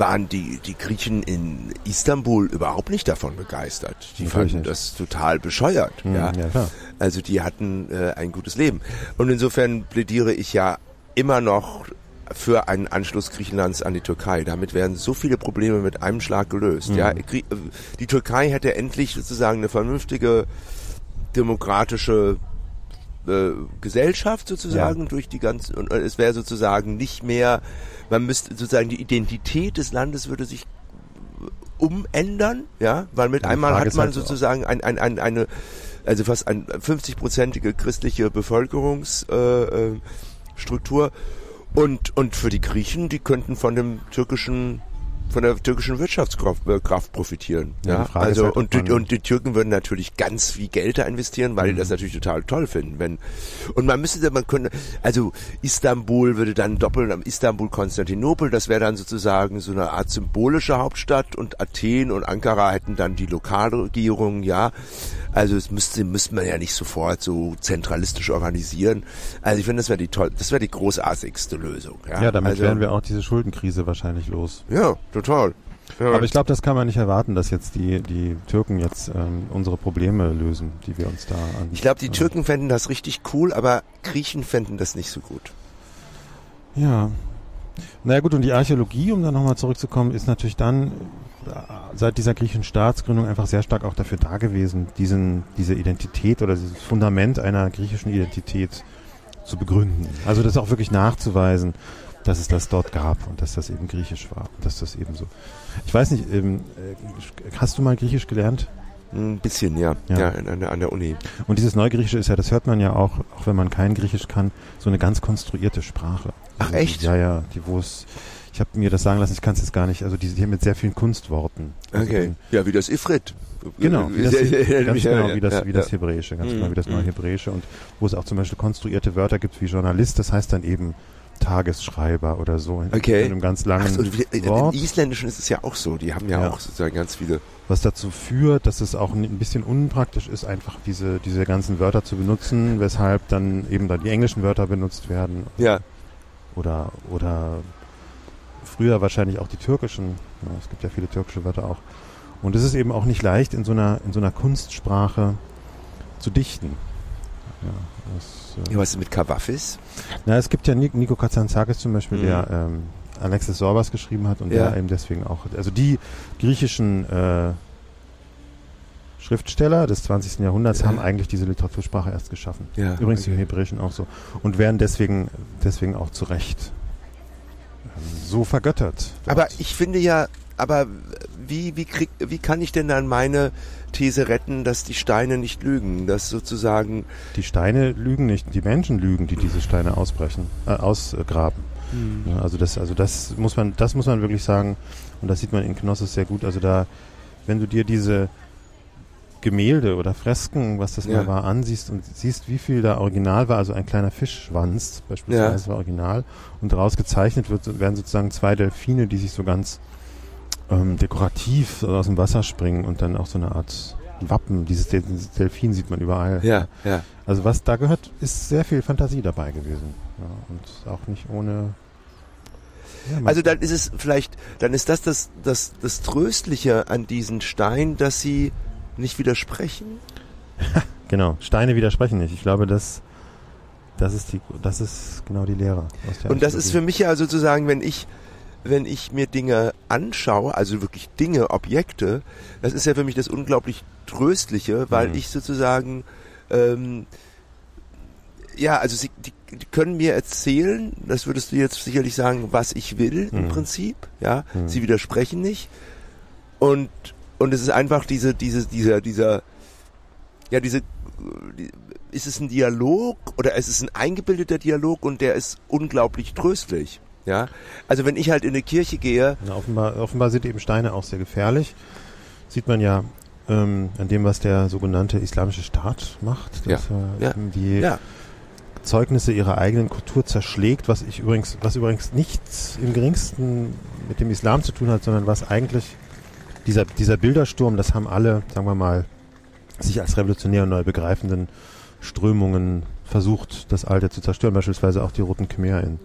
waren die, die Griechen in Istanbul überhaupt nicht davon begeistert. Die Natürlich fanden nicht. das total bescheuert. Mhm, ja. ja also die hatten äh, ein gutes Leben. Und insofern plädiere ich ja immer noch für einen Anschluss Griechenlands an die Türkei. Damit werden so viele Probleme mit einem Schlag gelöst. Mhm. Ja, die Türkei hätte endlich sozusagen eine vernünftige demokratische äh, Gesellschaft sozusagen ja. durch die ganzen und es wäre sozusagen nicht mehr man müsste sozusagen die Identität des Landes würde sich umändern, ja, weil mit einmal hat man halt sozusagen ein, ein, ein, eine, also fast ein 50-prozentige christliche Bevölkerungs äh, äh. Und, und für die Griechen, die könnten von dem türkischen von der türkischen Wirtschaftskraft äh, profitieren. Ja, Ja, also halt, und, die, und die Türken würden natürlich ganz viel Geld da investieren, weil die Mhm. das natürlich total toll finden. Wenn und man müsste, man könnte, also Istanbul würde dann doppeln am Istanbul Konstantinopel, das wäre dann sozusagen so eine Art symbolische Hauptstadt und Athen und Ankara hätten dann die Lokalregierung, ja. Also es müsste müsste man ja nicht sofort so zentralistisch organisieren. Also ich finde, das wäre die toll, das wäre die großartigste Lösung. Ja, Ja, damit also, wären wir auch diese Schuldenkrise wahrscheinlich los. Ja, total. Ja. Aber ich glaube, das kann man nicht erwarten, dass jetzt die, die Türken jetzt ähm, unsere Probleme lösen, die wir uns da an. Ich glaube, die Türken fänden das richtig cool, aber Griechen fänden das nicht so gut. Ja. Naja gut, und die Archäologie, um da nochmal zurückzukommen, ist natürlich dann äh, seit dieser griechischen Staatsgründung einfach sehr stark auch dafür da gewesen, diesen, diese Identität oder dieses Fundament einer griechischen Identität zu begründen. Also das auch wirklich nachzuweisen, dass es das dort gab und dass das eben griechisch war. Dass das eben so. Ich weiß nicht, ähm, äh, hast du mal Griechisch gelernt? Ein bisschen, ja. Ja. Ja, an, der- an der Uni. Und dieses Neugriechische ist ja, das hört man ja auch, auch wenn man kein Griechisch kann, so eine ganz konstruierte Sprache. Ach, Also, echt? Ja, ja, die wo es, ich habe mir das sagen lassen, ich kann es jetzt gar nicht, also die, die haben mit sehr vielen Kunstworten. Also Okay. Ja, wie das Ifrit. Genau, wie das, [LAUGHS] ganz genau, wie das, wie das. Hebräische, ganz Mhm, genau wie das mhm. Neuhebräische und wo es auch zum Beispiel konstruierte Wörter gibt wie Journalist, das heißt dann eben Tagesschreiber oder so. in Okay. einem ganz langen Ach so, wie- Im Wort. Isländischen ist es ja auch so. Die haben ja, Ja. auch sozusagen ganz viele. was dazu führt, dass es auch ein bisschen unpraktisch ist, einfach diese, diese ganzen Wörter zu benutzen, weshalb dann eben da die englischen Wörter benutzt werden Ja. oder, oder früher wahrscheinlich auch die türkischen. Ja, es gibt ja viele türkische Wörter auch. Und es ist eben auch nicht leicht, in so einer, in so einer Kunstsprache zu dichten. Ja, das, ja was ist mit Kawafis? na, es gibt ja Ni- Nico Katsantzakis zum Beispiel, Mhm. der ähm, Alexis Sorbas geschrieben hat und Ja. der eben deswegen auch, also die griechischen äh, Schriftsteller des 20. Jahrhunderts Ja. haben eigentlich diese Literatursprache erst geschaffen. Ja. Übrigens im okay. Hebräischen auch so. Und werden deswegen, deswegen auch zu Recht ähm, so vergöttert. Aber ich finde ja, aber wie, wie, krieg, wie kann ich denn dann meine These retten, dass die Steine nicht lügen? Dass sozusagen. die Steine lügen nicht, die Menschen lügen, die diese Steine ausbrechen, äh, ausgraben. Ja, also das, also das muss man, das muss man wirklich sagen, und das sieht man in Knossos sehr gut. Also da, wenn du dir diese Gemälde oder Fresken, was das Ja. mal war, ansiehst und siehst, wie viel da original war, also ein kleiner Fischschwanz beispielsweise war original und daraus gezeichnet wird, werden sozusagen zwei Delfine, die sich so ganz ähm, dekorativ aus dem Wasser springen und dann auch so eine Art Wappen, dieses, Del- dieses Delfin sieht man überall. Ja, ja. Also was da gehört, ist sehr viel Fantasie dabei gewesen. Ja, und auch nicht ohne. Ja, Also dann ist es vielleicht, dann ist das das, das, das Tröstliche an diesen Steinen, dass sie nicht widersprechen. [LAUGHS] genau, Steine widersprechen nicht. Ich glaube, das, das ist die, das ist genau die Lehre. Aus der Und das ist für mich ja sozusagen, wenn ich, wenn ich mir Dinge anschaue, also wirklich Dinge, Objekte, das ist ja für mich das unglaublich Tröstliche, weil Mhm. ich sozusagen, ähm, ja, also sie, die, die können mir erzählen, das würdest du jetzt sicherlich sagen, was ich will im Mhm. Prinzip, ja, Mhm. sie widersprechen nicht und und es ist einfach diese diese dieser dieser ja diese die, ist es ein Dialog oder ist es ein eingebildeter Dialog und der ist unglaublich tröstlich. Ja, also wenn ich halt in eine Kirche gehe, Na, offenbar, offenbar sind eben Steine auch sehr gefährlich. Sieht man ja ähm, an dem, was der sogenannte Islamische Staat macht, dass er ja, eben die ja, Zeugnisse ihrer eigenen Kultur zerschlägt, was ich übrigens, was übrigens nichts im geringsten mit dem Islam zu tun hat, sondern was eigentlich dieser, dieser Bildersturm, das haben alle, sagen wir mal, sich als revolutionär und neu begreifenden Strömungen versucht, das Alte zu zerstören, beispielsweise auch die Roten Khmer in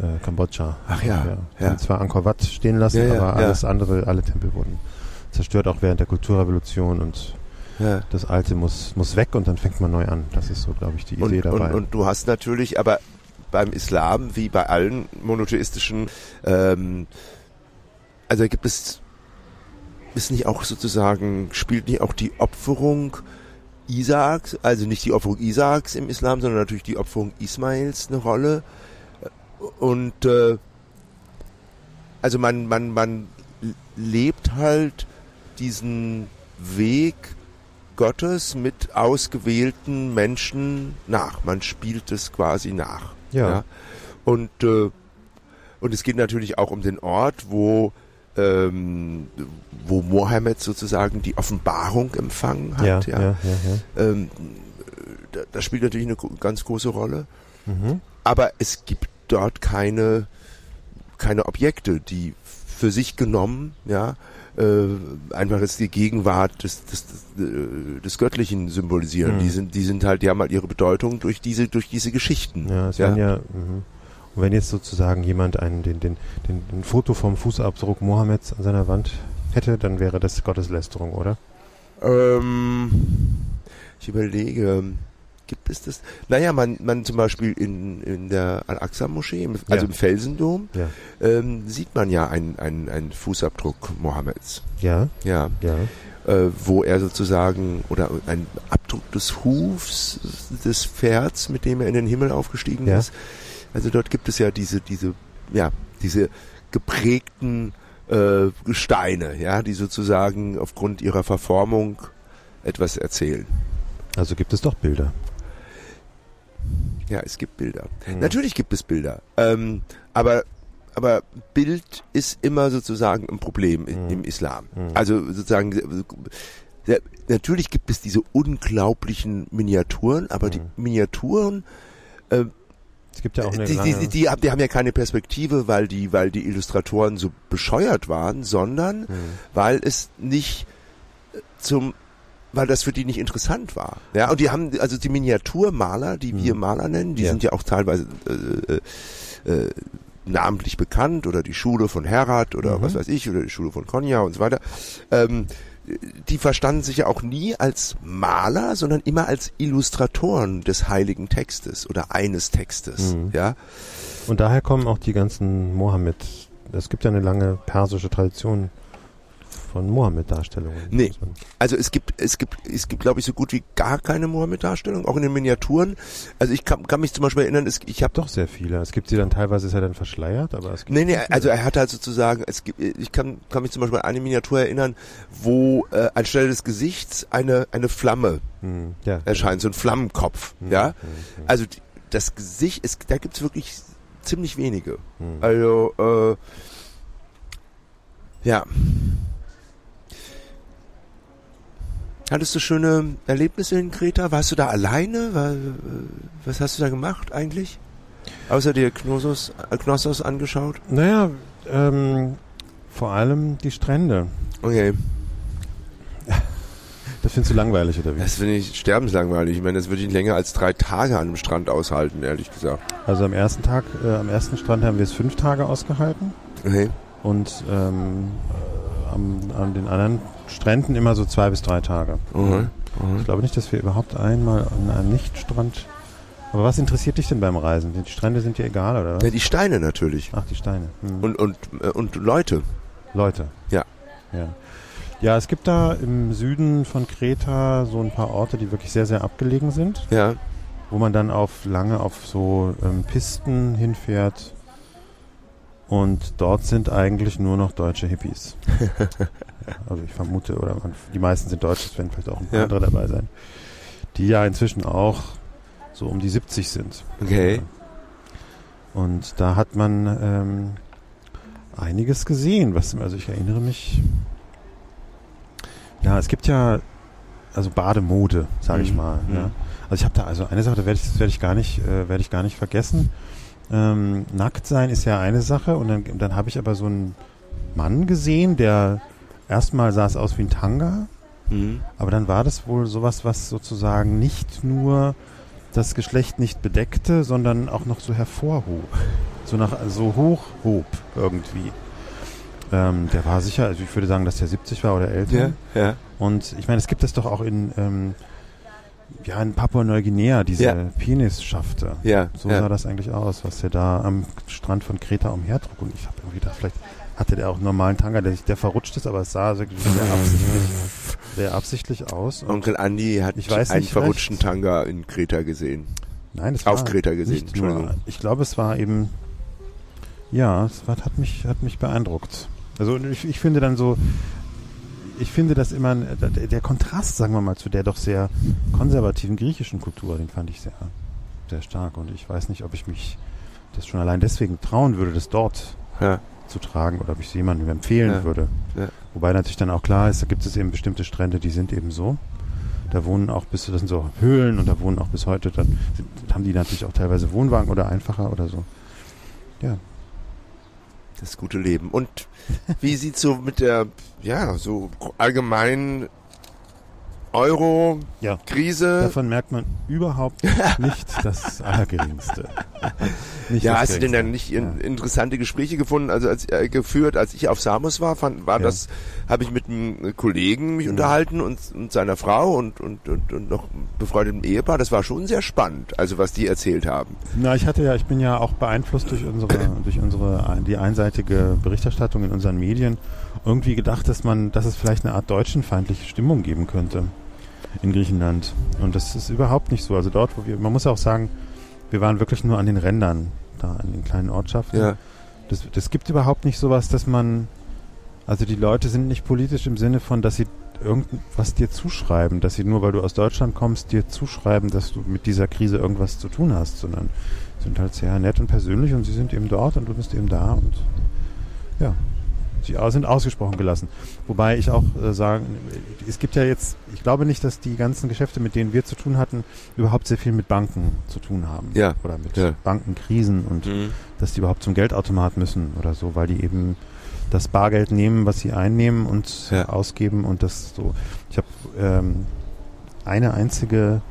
äh, Kambodscha. Ach ja, Die ja. haben zwar Angkor Wat stehen lassen, Ja, ja, aber ja. alles andere, alle Tempel wurden zerstört, auch während der Kulturrevolution und ja. das Alte muss, muss weg und dann fängt man neu an. Das ist so, glaube ich, die Idee Und, dabei. und, und du hast natürlich, aber beim Islam, wie bei allen monotheistischen, ähm, also gibt es, ist nicht auch sozusagen, spielt nicht auch die Opferung Isaaks, also nicht die Opferung Isaaks im Islam, sondern natürlich die Opferung Ismails eine Rolle. Und äh, also man, man, man lebt halt diesen Weg Gottes mit ausgewählten Menschen nach. Man spielt es quasi nach. Ja. ja. Und, äh, und es geht natürlich auch um den Ort, wo, ähm, wo Mohammed sozusagen die Offenbarung empfangen hat. Ja, Ja, ja, ja. Ähm, da, das spielt natürlich eine ganz große Rolle. Mhm. Aber es gibt dort keine, keine Objekte, die für sich genommen, ja, äh, einfach jetzt die Gegenwart des, des, des, äh, des Göttlichen symbolisieren. Mhm. Die sind, die sind halt, die haben halt ihre Bedeutung durch diese, durch diese Geschichten. Ja, es werden ja, mhm. und wenn jetzt sozusagen jemand einen, den, den, den, ein Foto vom Fußabdruck Mohammeds an seiner Wand hätte, dann wäre das Gotteslästerung, oder? Ähm, ich überlege, gibt es das? Naja, man, man zum Beispiel in, in der Al-Aqsa-Moschee, also Ja. im Felsendom, Ja. ähm, sieht man ja einen, einen, einen Fußabdruck Mohammeds. Ja, Ja. ja. äh, wo er sozusagen oder ein Abdruck des Hufs des Pferds, mit dem er in den Himmel aufgestiegen Ja. ist. Also dort gibt es ja diese diese ja diese geprägten äh, Gesteine, ja, die sozusagen aufgrund ihrer Verformung etwas erzählen. Also gibt es doch Bilder. Ja, es gibt Bilder. Mhm. Natürlich gibt es Bilder, ähm, aber aber Bild ist immer sozusagen ein Problem im, Mhm. im Islam. Mhm. Also sozusagen ja, natürlich gibt es diese unglaublichen Miniaturen, aber die Mhm. Miniaturen äh, Es gibt ja auch eine die, lange... die, die, haben, die haben ja keine Perspektive, weil die, weil die Illustratoren so bescheuert waren, sondern Mhm. weil es nicht äh, zum weil das für die nicht interessant war. Ja, und die haben, also die Miniaturmaler, die wir Mhm. Maler nennen, die Ja. sind ja auch teilweise äh, äh, äh, namentlich bekannt oder die Schule von Herat oder Mhm. was weiß ich oder die Schule von Konya und so weiter. Ähm, die verstanden sich ja auch nie als Maler, sondern immer als Illustratoren des heiligen Textes oder eines Textes. Mhm. Ja, Und daher kommen auch die ganzen Mohammed. Es gibt ja eine lange persische Tradition von Mohammed-Darstellungen. Nee. Also es gibt, es gibt, es gibt, glaube ich, so gut wie gar keine Mohammed-Darstellung, auch in den Miniaturen. Also ich kann, kann mich zum Beispiel erinnern, es, ich habe Doch sehr viele. Es gibt sie dann teilweise ist er dann verschleiert, aber es gibt Nee, nee, also er hat halt sozusagen, es gibt, ich kann, kann mich zum Beispiel an eine Miniatur erinnern, wo äh, anstelle des Gesichts eine, eine Flamme Hm, ja. erscheint, so ein Flammenkopf, Hm, ja. hm, hm, Also das Gesicht, ist, da gibt's wirklich ziemlich wenige. hm. Also, äh, ja. Hattest du schöne Erlebnisse in Kreta? Warst du da alleine? Äh, was hast du da gemacht eigentlich? Außer dir Knossos, äh, Knossos angeschaut? Naja, ähm, vor allem die Strände. Okay, [LAUGHS] Das findest du langweilig, oder wie? das finde ich sterbenslangweilig. Ich meine, das würde ich länger als drei Tage an einem Strand aushalten, ehrlich gesagt. Also am ersten Tag, äh, am ersten Strand haben wir es fünf Tage ausgehalten Okay. und ähm, am, an den anderen Stränden immer so zwei bis drei Tage. Mhm. Ich glaube nicht, dass wir überhaupt einmal an einem Nichtstrand. Aber was interessiert dich denn beim Reisen? Die Strände sind dir egal, oder was? Ja, die Steine natürlich. Ach, die Steine. Hm. Und, und, äh, und Leute. Leute. Ja. ja. Ja, es gibt da im Süden von Kreta so ein paar Orte, die wirklich sehr, sehr abgelegen sind, Ja. wo man dann auf lange auf so ähm, Pisten hinfährt. Und dort sind eigentlich nur noch deutsche Hippies. [LAUGHS] also ich vermute, oder man, die meisten sind deutsch, es werden vielleicht auch ein paar Ja. andere dabei sein. Die ja inzwischen auch so um die 70 sind. Okay. Und da hat man ähm, einiges gesehen. Was, also ich erinnere mich. Ja, es gibt ja also Bademode, sage ich Mhm. mal. Mhm. Ja. Also ich habe da also eine Sache, da werde ich, das werde ich gar nicht, äh, werde ich gar nicht vergessen. Ähm, nackt sein ist ja eine Sache und dann, dann habe ich aber so einen Mann gesehen, der erstmal sah es aus wie ein Tanga, Mhm. aber dann war das wohl sowas, was sozusagen nicht nur das Geschlecht nicht bedeckte, sondern auch noch so hervorhob. So nach, so hoch hob irgendwie. Ähm, der war sicher, also ich würde sagen, dass der 70 war oder älter. Ja, ja. Und ich meine, es gibt das doch auch in, ähm, ja, in Papua-Neuguinea, diese Ja. Penisschafte. Ja, So sah das eigentlich aus, was der da am Strand von Kreta umhertrug. Und ich habe irgendwie gedacht, vielleicht hatte der auch einen normalen Tanga, der, der verrutscht ist, aber es sah wirklich sehr absichtlich, sehr absichtlich aus. Und Onkel Andi hat Ich weiß einen nicht verrutschten recht. Tanga in Kreta gesehen. nein, es Auf war Kreta gesehen, nicht nur, Entschuldigung. ich glaube, es war eben, ja, es war, hat mich, hat mich beeindruckt. Also ich, ich finde dann so, ich finde das immer, der, der Kontrast, sagen wir mal, zu der doch sehr konservativen griechischen Kultur, den fand ich sehr, sehr stark. Und ich weiß nicht, ob ich mich das schon allein deswegen trauen würde, das dort Ja. Zu tragen oder ob ich es jemandem empfehlen Ja. würde. Ja. Wobei natürlich dann auch klar ist, da gibt es eben bestimmte Strände, die sind eben so. Da wohnen auch bis, das sind so Höhlen und da wohnen auch bis heute, dann sind, haben die natürlich auch teilweise Wohnwagen oder einfacher oder so. Ja. Das gute Leben. Und wie sieht's so mit der, ja, so allgemeinen Euro-Krise? Ja. Davon merkt man überhaupt [LAUGHS] nicht das Allergeringste. Nicht Ja, das hast du denn dann nicht in, Ja. interessante Gespräche gefunden, also als äh, geführt, als ich auf Samos war, fand, war Ja. das, habe ich mit einem Kollegen mich unterhalten und, und seiner Frau und, und, und, und noch einem befreundeten Ehepaar. Das war schon sehr spannend, also was die erzählt haben. Na, ich hatte ja, ich bin ja auch beeinflusst durch unsere, durch unsere, die einseitige Berichterstattung in unseren Medien irgendwie gedacht, dass man, dass es vielleicht eine Art deutschenfeindliche Stimmung geben könnte in Griechenland. Und das ist überhaupt nicht so. Also dort, wo wir, man muss auch sagen, wir waren wirklich nur an den Rändern, da an den kleinen Ortschaften. Ja, Das, das gibt überhaupt nicht sowas, dass man, also die Leute sind nicht politisch im Sinne von, dass sie irgendwas dir zuschreiben, dass sie nur, weil du aus Deutschland kommst, dir zuschreiben, dass du mit dieser Krise irgendwas zu tun hast, sondern sind halt sehr nett und persönlich und sie sind eben dort und du bist eben da und ja, sie sind ausgesprochen gelassen. Wobei ich auch äh, sagen, es gibt ja jetzt, ich glaube nicht, dass die ganzen Geschäfte, mit denen wir zu tun hatten, überhaupt sehr viel mit Banken zu tun haben. Ja. Oder mit Ja. Bankenkrisen und Mhm. dass die überhaupt zum Geldautomat müssen oder so, weil die eben das Bargeld nehmen, was sie einnehmen und Ja. ausgeben und das so. Ich habe ähm, eine einzige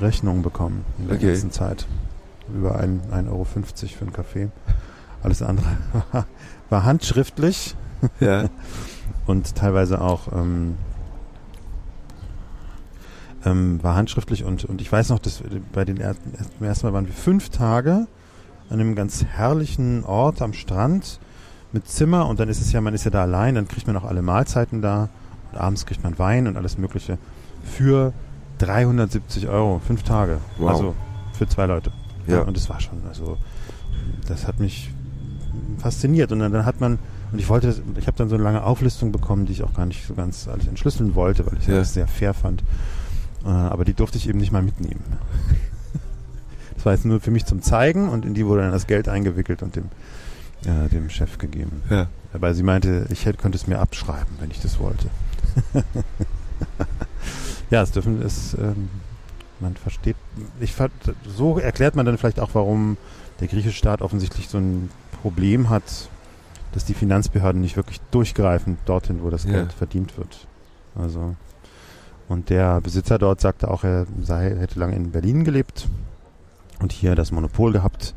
Rechnung bekommen in der Okay. ganzen Zeit. Über 1,50 Euro für einen Kaffee. Alles andere [LAUGHS] war, handschriftlich ja, [LAUGHS] und teilweise auch ähm, ähm, war handschriftlich und, und ich weiß noch, dass bei den ersten, beim ersten Mal waren wir fünf Tage an einem ganz herrlichen Ort am Strand mit Zimmer und dann ist es ja, man ist ja da allein, dann kriegt man auch alle Mahlzeiten da und abends kriegt man Wein und alles mögliche für 370 Euro, fünf Tage. Wow. Also für zwei Leute. Ja. Und es war schon, also das hat mich fasziniert und dann, dann hat man und ich wollte, das- ich habe dann so eine lange Auflistung bekommen, die ich auch gar nicht so ganz alles entschlüsseln wollte, weil ich Ja. das sehr fair fand. Äh, aber die durfte ich eben nicht mal mitnehmen. [LAUGHS] Das war jetzt nur für mich zum Zeigen und in die wurde dann das Geld eingewickelt und dem, äh, dem Chef gegeben. ja. Aber sie meinte, ich hätte, könnte es mir abschreiben, wenn ich das wollte. [LAUGHS] ja, es dürfen es, ähm, man versteht, ich so erklärt man dann vielleicht auch, warum der griechische Staat offensichtlich so ein Problem hat, dass die Finanzbehörden nicht wirklich durchgreifen dorthin, wo das Ja. Geld verdient wird. Also und der Besitzer dort sagte auch, er sei, hätte lange in Berlin gelebt und hier das Monopol gehabt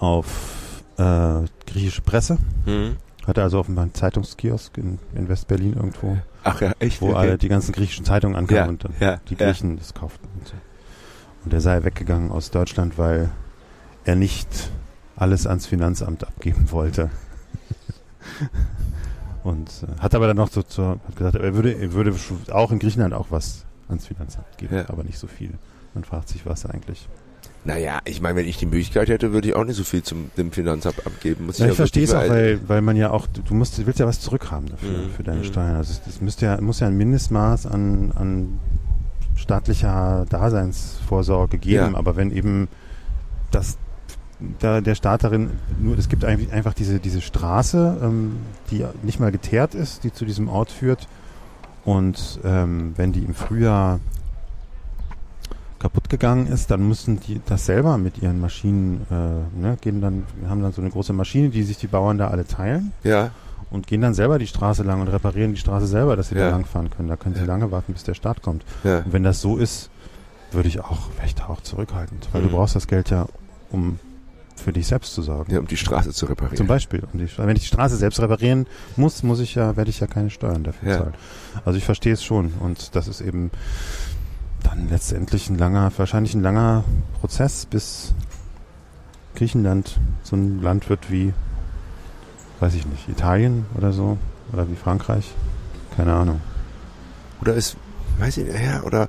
auf äh, griechische Presse. Mhm. Hatte also offenbar einen Zeitungskiosk in, in West-Berlin irgendwo, Ach ja, echt? wo Okay. alle die ganzen griechischen Zeitungen ankamen ja, und dann ja, die ja. Griechen das kauften. Und, so. und er sei weggegangen aus Deutschland, weil er nicht alles ans Finanzamt abgeben wollte. und äh, hat aber dann noch so zur, hat gesagt, er würde, er würde auch in Griechenland auch was ans Finanzamt geben, Ja. aber nicht so viel. Man fragt sich, was eigentlich. Naja, ich meine, wenn ich die Möglichkeit hätte, würde ich auch nicht so viel zum dem Finanzamt abgeben. Muss Ja, ich verstehe es auch, weil, weil man ja auch, du musst, willst ja was zurückhaben dafür, Mhm, für deine mhm. Steuern. Also es, es müsste ja, muss ja ein Mindestmaß an, an staatlicher Daseinsvorsorge geben, Ja. aber wenn eben das da der Staat darin, nur es gibt eigentlich einfach diese, diese Straße, ähm, die nicht mal geteert ist, die zu diesem Ort führt. Und ähm, wenn die im Frühjahr kaputt gegangen ist, dann müssen die das selber mit ihren Maschinen, äh, ne, gehen dann, haben dann so eine große Maschine, die sich die Bauern da alle teilen Ja, und gehen dann selber die Straße lang und reparieren die Straße selber, dass sie Ja. da langfahren können. Da können sie Ja. lange warten, bis der Staat kommt. ja. Und wenn das so ist, würde ich auch, wäre ich da auch zurückhaltend, weil Mhm. du brauchst das Geld ja, um für dich selbst zu sorgen. ja, um die Straße zu reparieren. Zum Beispiel. Um die, wenn ich die Straße selbst reparieren muss, muss ich ja, werde ich ja keine Steuern dafür Ja. zahlen. Also ich verstehe es schon. Und das ist eben dann letztendlich ein langer, wahrscheinlich ein langer Prozess, bis Griechenland so ein Land wird wie, weiß ich nicht, Italien oder so. Oder wie Frankreich. Keine Ahnung. Oder ist, weiß ich nicht, ja, oder,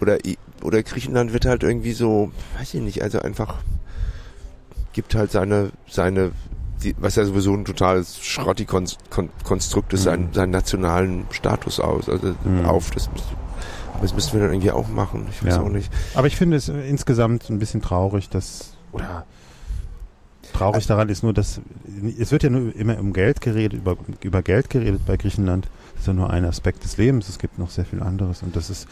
oder, oder Griechenland wird halt irgendwie so, weiß ich nicht, also einfach gibt halt seine, seine, die, was ja sowieso ein totales Schrotti-Konstrukt ist, Mhm. seinen, seinen nationalen Status aus, also Mhm. auf, das Das müssten wir dann irgendwie auch machen. Ich weiß Ja. auch nicht. Aber ich finde es insgesamt ein bisschen traurig, dass, oder traurig daran ist nur, dass, es wird ja nur immer um Geld geredet, über, über Geld geredet bei Griechenland. Das ist ja nur ein Aspekt des Lebens. Es gibt noch sehr viel anderes und das ist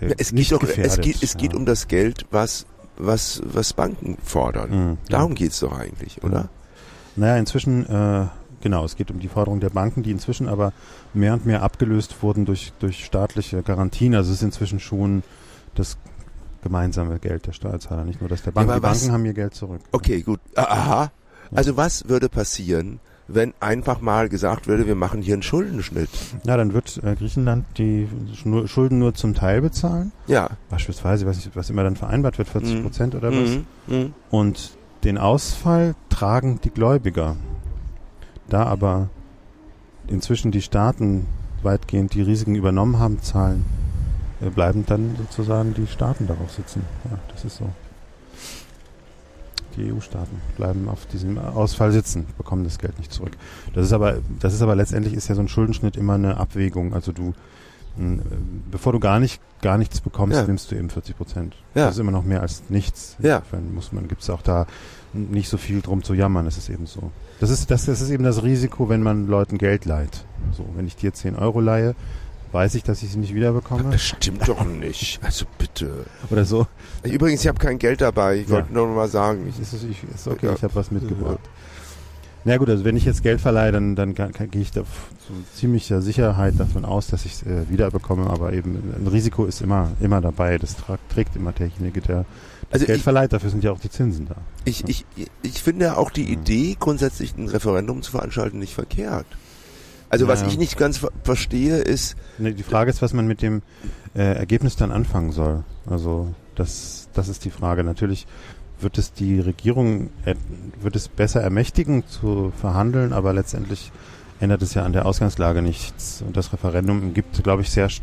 äh, Ja, es nicht geht doch, es gefährdet. geht, es geht ja. um das Geld, was, was, was Banken fordern. Mhm, Darum ja. geht's doch eigentlich, oder? Naja, inzwischen, äh, genau, es geht um die Forderung der Banken, die inzwischen aber mehr und mehr abgelöst wurden durch, durch staatliche Garantien. Also es ist inzwischen schon das gemeinsame Geld der Steuerzahler, nicht nur das der Banken. aber die Banken haben ihr Geld zurück. Okay, gut. Ah, Aha. Also was würde passieren, wenn einfach mal gesagt würde, wir machen hier einen Schuldenschnitt? Ja, dann wird äh, Griechenland die Schulden nur zum Teil bezahlen. Ja. Beispielsweise, ich, was immer dann vereinbart wird, 40 Mhm. Prozent oder was. Mhm. Mhm. Und den Ausfall tragen die Gläubiger. Da aber inzwischen die Staaten weitgehend die Risiken übernommen haben, zahlen, äh, bleiben dann sozusagen die Staaten darauf sitzen. Ja, das ist so. Die EU-Staaten bleiben auf diesem Ausfall sitzen, bekommen das Geld nicht zurück. Das ist aber, das ist aber letztendlich ist ja so ein Schuldenschnitt immer eine Abwägung. Also du, mh, bevor du gar nicht, gar nichts bekommst, Ja. nimmst du eben 40 Prozent. Ja. Das ist immer noch mehr als nichts. Ja. Insofern muss man, gibt's auch da nicht so viel drum zu jammern. Das ist eben so. Das ist, das, das ist eben das Risiko, wenn man Leuten Geld leiht. So, wenn ich dir 10 Euro leihe, weiß ich, dass ich sie nicht wiederbekomme. Das stimmt doch nicht. [LAUGHS] Also bitte. Oder so. Übrigens, ich habe kein Geld dabei. Ich Ja. wollte nur mal sagen. Ich, Ist, es- ich, ist okay, Ja. ich habe was mitgebracht. Na ja, gut, also wenn ich jetzt Geld verleihe, dann, dann gehe ich da zu ziemlicher Sicherheit davon aus, dass ich es äh, wiederbekomme. Aber eben ein Risiko ist immer, immer dabei. Das tra trägt immer derjenige, der das Also Geld ich- verleiht. Dafür sind ja auch die Zinsen da. ich, ich, ich finde auch die Mhm. Idee, grundsätzlich ein Referendum zu veranstalten, nicht verkehrt. Also was Ja. ich nicht ganz ver verstehe, ist, Nee, die Frage ist, was man mit dem äh, Ergebnis dann anfangen soll. Also das, das ist die Frage. Natürlich wird es die Regierung, äh, wird es besser ermächtigen zu verhandeln, aber letztendlich ändert es ja an der Ausgangslage nichts. Und das Referendum gibt, glaube ich, sehr, st-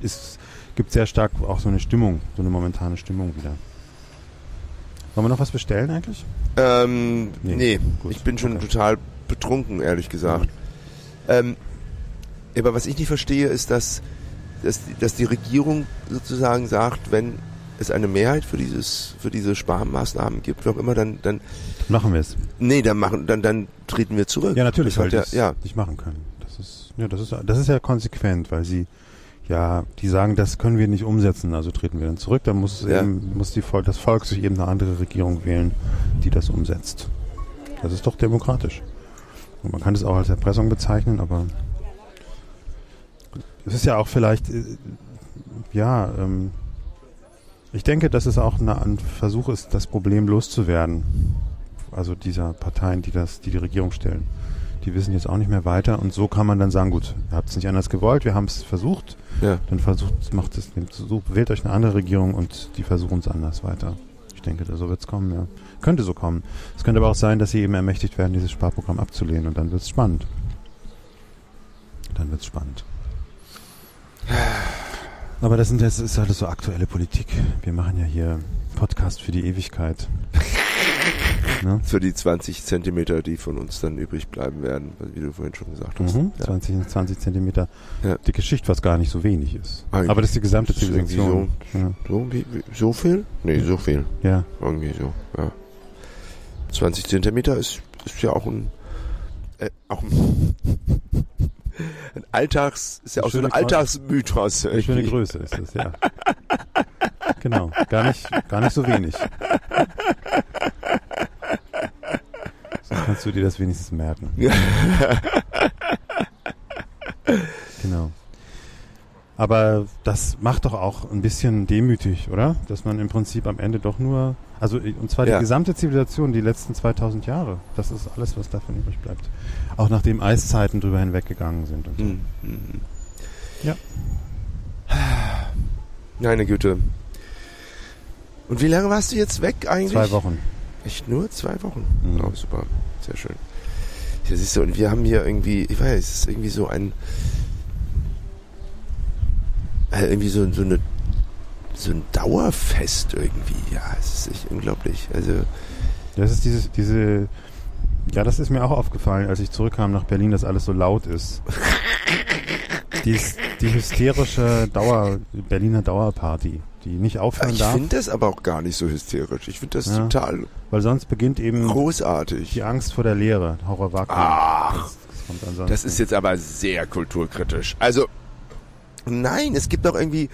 ist, gibt sehr stark auch so eine Stimmung, so eine momentane Stimmung wieder. Wollen wir noch was bestellen eigentlich? ähm, Nee, nee, ich bin schon okay. total betrunken, ehrlich gesagt. Ähm, aber was ich nicht verstehe, ist, dass, dass, die- dass die Regierung sozusagen sagt, wenn es eine Mehrheit für dieses, für diese Sparmaßnahmen gibt, wie auch immer, dann, dann, Machen wir es. nee, dann machen, dann, dann treten wir zurück. Ja, natürlich, Das weil die ja, ja, nicht machen können. Das ist, ja, das ist, das ist ja konsequent, weil sie, ja, die sagen, das können wir nicht umsetzen, also treten wir dann zurück. Dann muss, Ja. eben, muss die Volk, das Volk sich eben eine andere Regierung wählen, die das umsetzt. Das ist doch demokratisch. Man kann es auch als Erpressung bezeichnen, aber es ist ja auch vielleicht, äh, ja, ähm, ich denke, dass es auch eine, ein Versuch ist, das Problem loszuwerden. Also dieser Parteien, die das, die die Regierung stellen. Die wissen jetzt auch nicht mehr weiter und so kann man dann sagen, gut, ihr habt es nicht anders gewollt, wir haben es versucht, ja. dann versucht, macht es, wählt euch eine andere Regierung und die versuchen es anders weiter. Ich denke, da- so wird es kommen, ja. Könnte so kommen. Es könnte aber auch sein, dass sie eben ermächtigt werden, dieses Sparprogramm abzulehnen und dann wird es spannend. Dann wird es spannend. Aber das, sind, das ist alles so aktuelle Politik. Wir machen ja hier Podcast für die Ewigkeit. [LAUGHS] ne? Für die 20 Zentimeter, die von uns dann übrig bleiben werden, wie du vorhin schon gesagt hast. Mhm, Ja. 20, 20 Zentimeter Ja. dicke Schicht, was gar nicht so wenig ist. Eigentlich Aber das ist die gesamte Zivilisation. Ja. So, wie, wie, so viel? Nee, so viel. ja. Irgendwie so, ja. 20 Zentimeter ist, ist ja auch ein, äh, auch ein, [LAUGHS] ein Alltags, ist ja auch so ein Alltagsmythos. Eine schöne. Größe ist das, ja. genau, gar nicht, gar nicht so wenig. So kannst du dir das wenigstens merken. [LAUGHS] Genau. Aber das macht doch auch ein bisschen demütig, oder? Dass man im Prinzip am Ende doch nur, also und zwar Ja. die gesamte Zivilisation, die letzten 2000 Jahre, das ist alles, was davon übrig bleibt. Auch nachdem Eiszeiten drüber hinweggegangen sind und so. Hm, hm, hm. Ja. Meine Güte. Und wie lange warst du jetzt weg eigentlich? Zwei Wochen. Echt nur zwei Wochen? Mhm. Oh, super. Sehr schön. Ja, siehst du, und wir haben hier irgendwie, ich weiß, es ist irgendwie so ein, äh, irgendwie so, so eine, so ein Dauerfest irgendwie. Ja, es ist echt unglaublich. Also, Das ist dieses, diese, ja, das ist mir auch aufgefallen, als ich zurückkam nach Berlin, dass alles so laut ist. [LAUGHS] Dies, die hysterische Dauer, Berliner Dauerparty, die nicht aufhören Ich darf, finde das aber auch gar nicht so hysterisch. Ich finde das Ja. total weil sonst beginnt eben großartig. die Angst vor der Leere, Horror Vakuum. Ach. das, das ansonsten. Das ist jetzt aber sehr kulturkritisch. Also, nein, es gibt doch irgendwie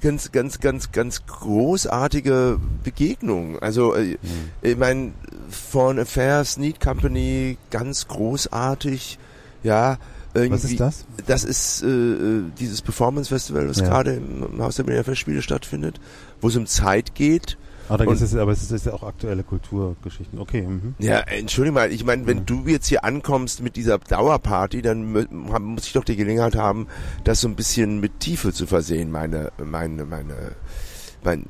ganz, ganz, ganz, ganz großartige Begegnungen. Also, äh, ich meine, Foreign Affairs, Need Company, ganz großartig. Ja, irgendwie. Was ist das? Das ist äh, äh, dieses Performance Festival, was Ja. gerade im, im Haus der Berliner Festspiele stattfindet, wo es um Zeit geht. Ah, da und- es, aber es ist ja auch aktuelle Kulturgeschichten. Okay, mhm. Ja, entschuldige mal, ich meine, wenn Ja. du jetzt hier ankommst mit dieser Dauerparty, dann muss ich doch die Gelegenheit haben, das so ein bisschen mit Tiefe zu versehen, meine, meine, meine, mein,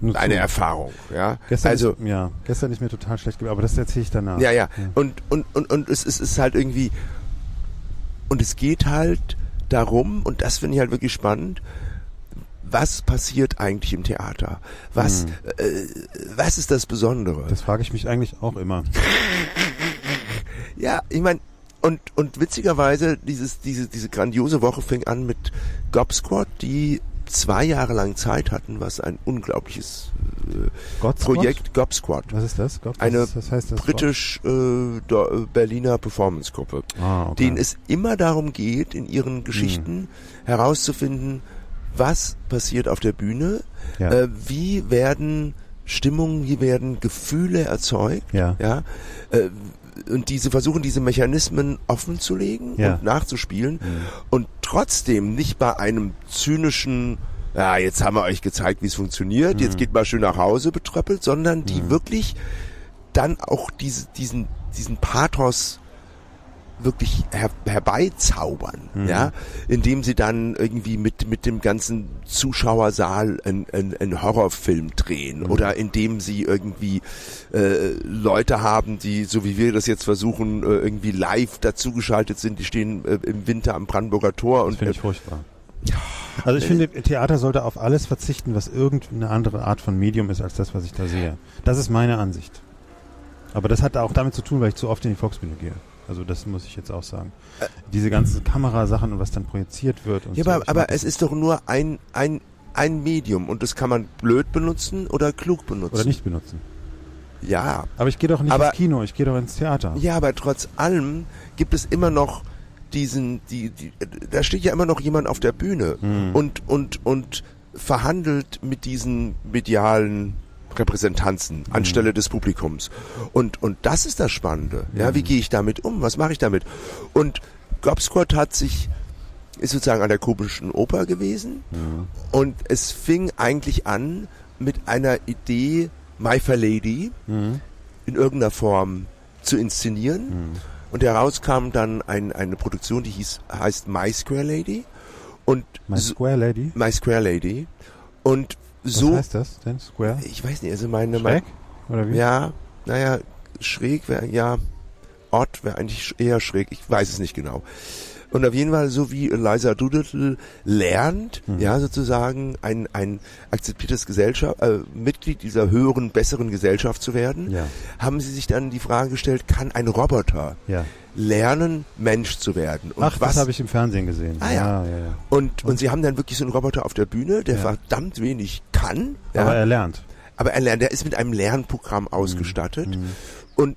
zu. Erfahrung, ja. Gestern also, ist, ja, gestern ist mir total schlecht gewesen, aber das erzähle ich danach. ja, ja, und, und, und, und es, es ist halt irgendwie, und es geht halt darum, und das finde ich halt wirklich spannend, was passiert eigentlich im Theater? Was, äh, was ist das Besondere? Das frage ich mich eigentlich auch immer. Ja, ich meine, und, und witzigerweise, dieses, diese, diese grandiose Woche fing an mit Gob Squad, die zwei Jahre lang Zeit hatten, was ein unglaubliches äh? Projekt Gob Squad. Was ist das? Was Eine was heißt das? Britisch äh, äh, Berliner Performance-Gruppe, Ah, okay. denen es immer darum geht, in ihren Geschichten herauszufinden, was passiert auf der Bühne, Ja. äh, wie werden Stimmungen, wie werden Gefühle erzeugt, Ja. ja, äh, und diese versuchen diese Mechanismen offen zu legen Ja. und nachzuspielen Mhm. und trotzdem nicht bei einem zynischen ja, jetzt haben wir euch gezeigt, wie es funktioniert, Mhm. jetzt geht mal schön nach Hause betröppelt, sondern die wirklich dann auch diese, diesen, diesen Pathos wirklich her, herbeizaubern, Mhm. ja, indem sie dann irgendwie mit mit dem ganzen Zuschauersaal einen ein Horrorfilm drehen Mhm. oder indem sie irgendwie äh, Leute haben, die so wie wir das jetzt versuchen äh, irgendwie live dazugeschaltet sind, die stehen äh, im Winter am Brandenburger Tor Das und finde äh, ich furchtbar. Also ich finde, Theater sollte auf alles verzichten, was irgendeine andere Art von Medium ist, als das, was ich da sehe. Das ist meine Ansicht. Aber das hat auch damit zu tun, weil ich zu oft in die Volksbühne gehe. Also das muss ich jetzt auch sagen. Diese ganzen Kamerasachen und was dann projiziert wird und Ja, so. aber, aber es ist doch nur ein, ein, ein Medium und das kann man blöd benutzen oder klug benutzen. Oder nicht benutzen. Ja, Aber ich gehe doch nicht Aber- ins Kino, ich gehe doch ins Theater. ja, aber trotz allem gibt es immer noch diesen, die, die, da steht ja immer noch jemand auf der Bühne Hm. und, und, und verhandelt mit diesen medialen Repräsentanzen anstelle des Publikums. Und, und das ist das Spannende. Ja, wie gehe ich damit um? Was mache ich damit? Und Gobsquad hat sich, ist sozusagen an der komischen Oper gewesen und es fing eigentlich an mit einer Idee, My Fair Lady Mhm. in irgendeiner Form zu inszenieren. Und heraus kam dann ein, eine Produktion, die hieß, heißt My Square Lady. Und My Square Lady. My Square Lady. Und Was so, heißt das denn? Square? ich weiß nicht, also meine, Schräg? Oder wie? ja, naja, schräg wäre, ja, Ort wäre eigentlich eher schräg, ich weiß es nicht genau. Und auf jeden Fall, so wie Eliza Doolittle lernt, Mhm. ja, sozusagen ein, ein akzeptiertes Gesellschaft, äh, Mitglied dieser höheren, besseren Gesellschaft zu werden, Ja. haben sie sich dann die Frage gestellt, kann ein Roboter Ja. lernen, Mensch zu werden? Und Ach, was, das habe ich im Fernsehen gesehen. Ah, ja. ja, ja. und, und sie haben dann wirklich so einen Roboter auf der Bühne, der Ja. verdammt wenig kann, ja, Aber er lernt. aber er lernt, der ist mit einem Lernprogramm ausgestattet. Mhm. Und,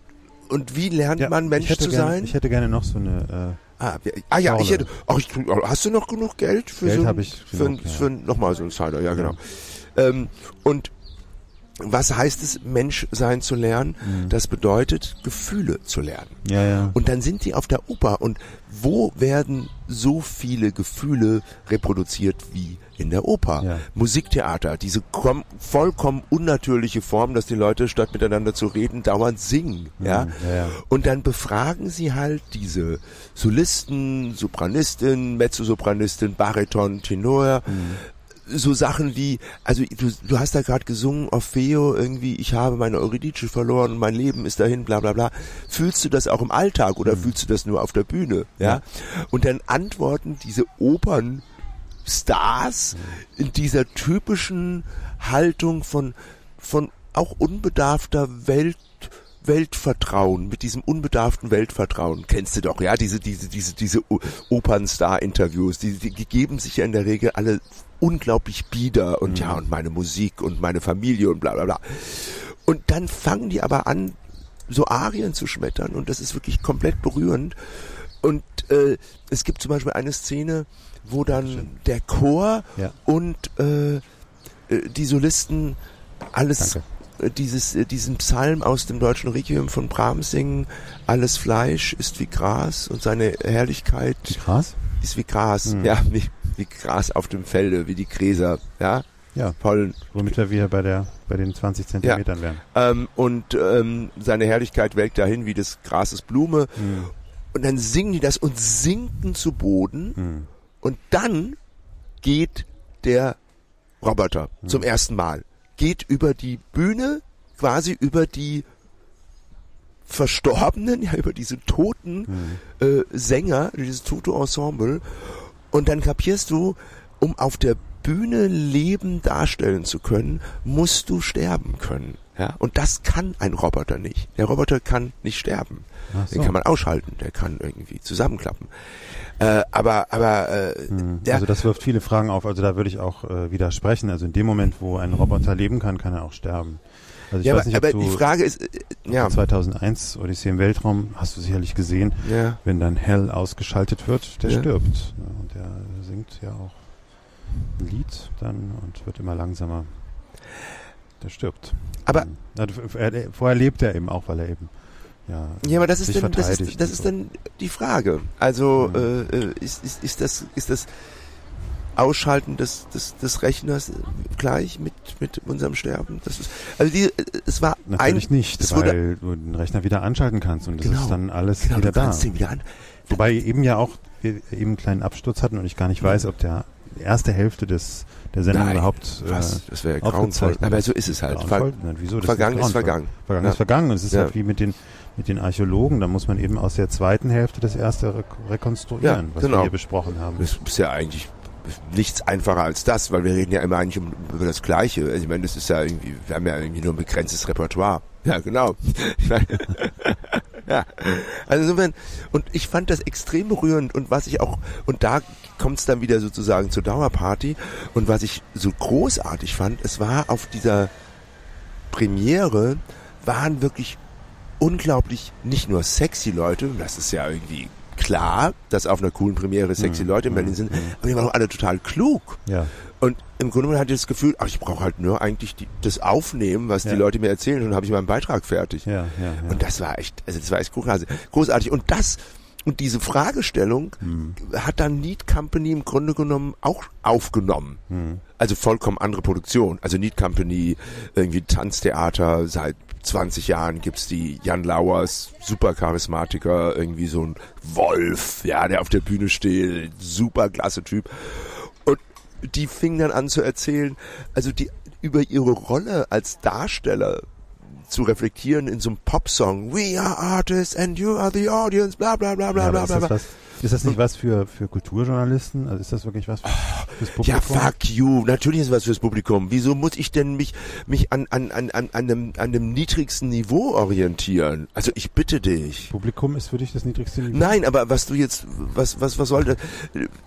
und wie lernt Ja, man, Mensch zu gerne, sein? Ich hätte gerne noch so eine. Ah, ah ja, ich hätte. Ach, ich, hast du noch genug Geld für Geld so ein- ich für, genug, ein- ja. für nochmal so ein Cider, ja, Ja. genau. Ähm, und was heißt es, Mensch sein zu lernen? Mhm. Das bedeutet, Gefühle zu lernen. Ja, ja. Und dann sind die auf der Oper. Und wo werden so viele Gefühle reproduziert wie in der Oper? Ja. Musiktheater, diese kom- vollkommen unnatürliche Form, dass die Leute statt miteinander zu reden dauernd singen. Mhm, ja, ja. Und dann befragen sie halt diese Solisten, Sopranistin, Mezzosopranistin, Bariton, Tenor, so Sachen wie, also du, du hast da gerade gesungen, Orfeo, irgendwie, ich habe meine Euridice verloren mein Leben ist dahin, bla bla bla. Fühlst du das auch im Alltag oder fühlst du das nur auf der Bühne? Ja. Und dann antworten diese Opernstars in dieser typischen Haltung von, von auch unbedarfter Welt Weltvertrauen, mit diesem unbedarften Weltvertrauen, kennst du doch, ja, diese, diese, diese, diese Opernstar-Interviews, die, die, die geben sich ja in der Regel alle unglaublich bieder und mhm. ja, und meine Musik und meine Familie und bla bla bla. Und dann fangen die aber an, so Arien zu schmettern und das ist wirklich komplett berührend. Und äh, es gibt zum Beispiel eine Szene, wo dann der Chor ja. und äh, äh die Solisten alles. Äh, dieses, äh, diesen Psalm aus dem deutschen Requiem von Brahms singen, alles Fleisch ist wie Gras und seine Herrlichkeit wie Gras? ist wie Gras, hm. ja, wie, wie Gras auf dem Felde, wie die Gräser, ja. Ja, Pollen. Womit wir wieder bei der bei den 20 Zentimetern ja. wären. Ähm, und ähm, seine Herrlichkeit welkt dahin wie des Grases Blume. Hm. Und dann singen die das und sinken zu Boden. Hm. Und dann geht der Roboter hm. zum ersten Mal geht über die Bühne, quasi über die Verstorbenen, [LAUGHS] ja, über diese toten mhm. äh, Sänger, dieses tote Ensemble. Und dann kapierst du, um auf der Bühne Leben darstellen zu können, musst du sterben können. Ja, und das kann ein Roboter nicht. Der Roboter kann nicht sterben. So. Den kann man ausschalten, der kann irgendwie zusammenklappen. Äh, aber, aber äh, hm. also das wirft viele Fragen auf. Also da würde ich auch äh, widersprechen. Also in dem Moment, wo ein Roboter leben kann, kann er auch sterben. Also ich ja, weiß nicht, aber, aber die Frage ist, äh, ja. 2001 Odyssee im Weltraum hast du sicherlich gesehen, ja. wenn dann Hell ausgeschaltet wird, der ja. stirbt. Und der singt ja auch ein Lied dann und wird immer langsamer. Der stirbt. Aber vorher lebt er eben auch, weil er eben ja, ja, aber das ist dann das ist, das ist dann die Frage. Also mhm. äh, ist, ist, ist das ist das Ausschalten des, des, des Rechners gleich mit mit unserem Sterben? Das ist also die es war natürlich ein, nicht, weil du den Rechner wieder anschalten kannst und das genau, ist dann alles genau, wieder da. Wieder an. Wobei eben ja auch wir eben einen kleinen Absturz hatten und ich gar nicht weiß, ob der erste Hälfte des der Sendung Nein, überhaupt. Was? Äh, das wäre grauenvoll. Aber so ist es halt. Ver Nein, wieso? Das vergangen ist, ist vergangen. Vergangen ja. ist vergangen. Es ist ja. halt wie mit den mit den Archäologen. Da muss man eben aus der zweiten Hälfte das erste re rekonstruieren, ja, was genau. wir hier besprochen haben. Das ist ja eigentlich nichts einfacher als das, weil wir reden ja immer eigentlich um, über das Gleiche. Also ich meine, das ist ja irgendwie, wir haben ja irgendwie nur ein begrenztes Repertoire. Ja, genau. [LAUGHS] Ja. Also insofern, und ich fand das extrem berührend und was ich auch, und da kommt es dann wieder sozusagen zur Dauerparty und was ich so großartig fand, es war auf dieser Premiere waren wirklich unglaublich nicht nur sexy Leute, das ist ja irgendwie klar, dass auf einer coolen Premiere sexy mhm. Leute in Berlin mhm. sind, aber die waren auch alle total klug. Ja. Und im Grunde genommen hatte ich das Gefühl, ach, ich brauche halt nur eigentlich die, das Aufnehmen, was ja. die Leute mir erzählen, und dann habe ich meinen Beitrag fertig. Ja, ja, ja. Und das war echt, also das war echt großartig. Und das, und diese Fragestellung hm. hat dann Need Company im Grunde genommen auch aufgenommen. Hm. Also vollkommen andere Produktion. Also Need Company, irgendwie Tanztheater, seit 20 Jahren gibt's die Jan Lauers, super Charismatiker, irgendwie so ein Wolf, ja, der auf der Bühne steht, super klasse Typ. Die fingen dann an zu erzählen, also die über ihre Rolle als Darsteller zu reflektieren in so einem Popsong. We are artists and you are the audience, bla bla bla bla ja, bla bla. Ist das nicht was für, für Kulturjournalisten? Also ist das wirklich was für, fürs Publikum? Ja, fuck you. Natürlich ist was fürs Publikum. Wieso muss ich denn mich, mich an, an, an, an, an, dem, an dem niedrigsten Niveau orientieren? Also ich bitte dich. Publikum ist für dich das niedrigste Niveau? Nein, aber was du jetzt, was, was, was soll das?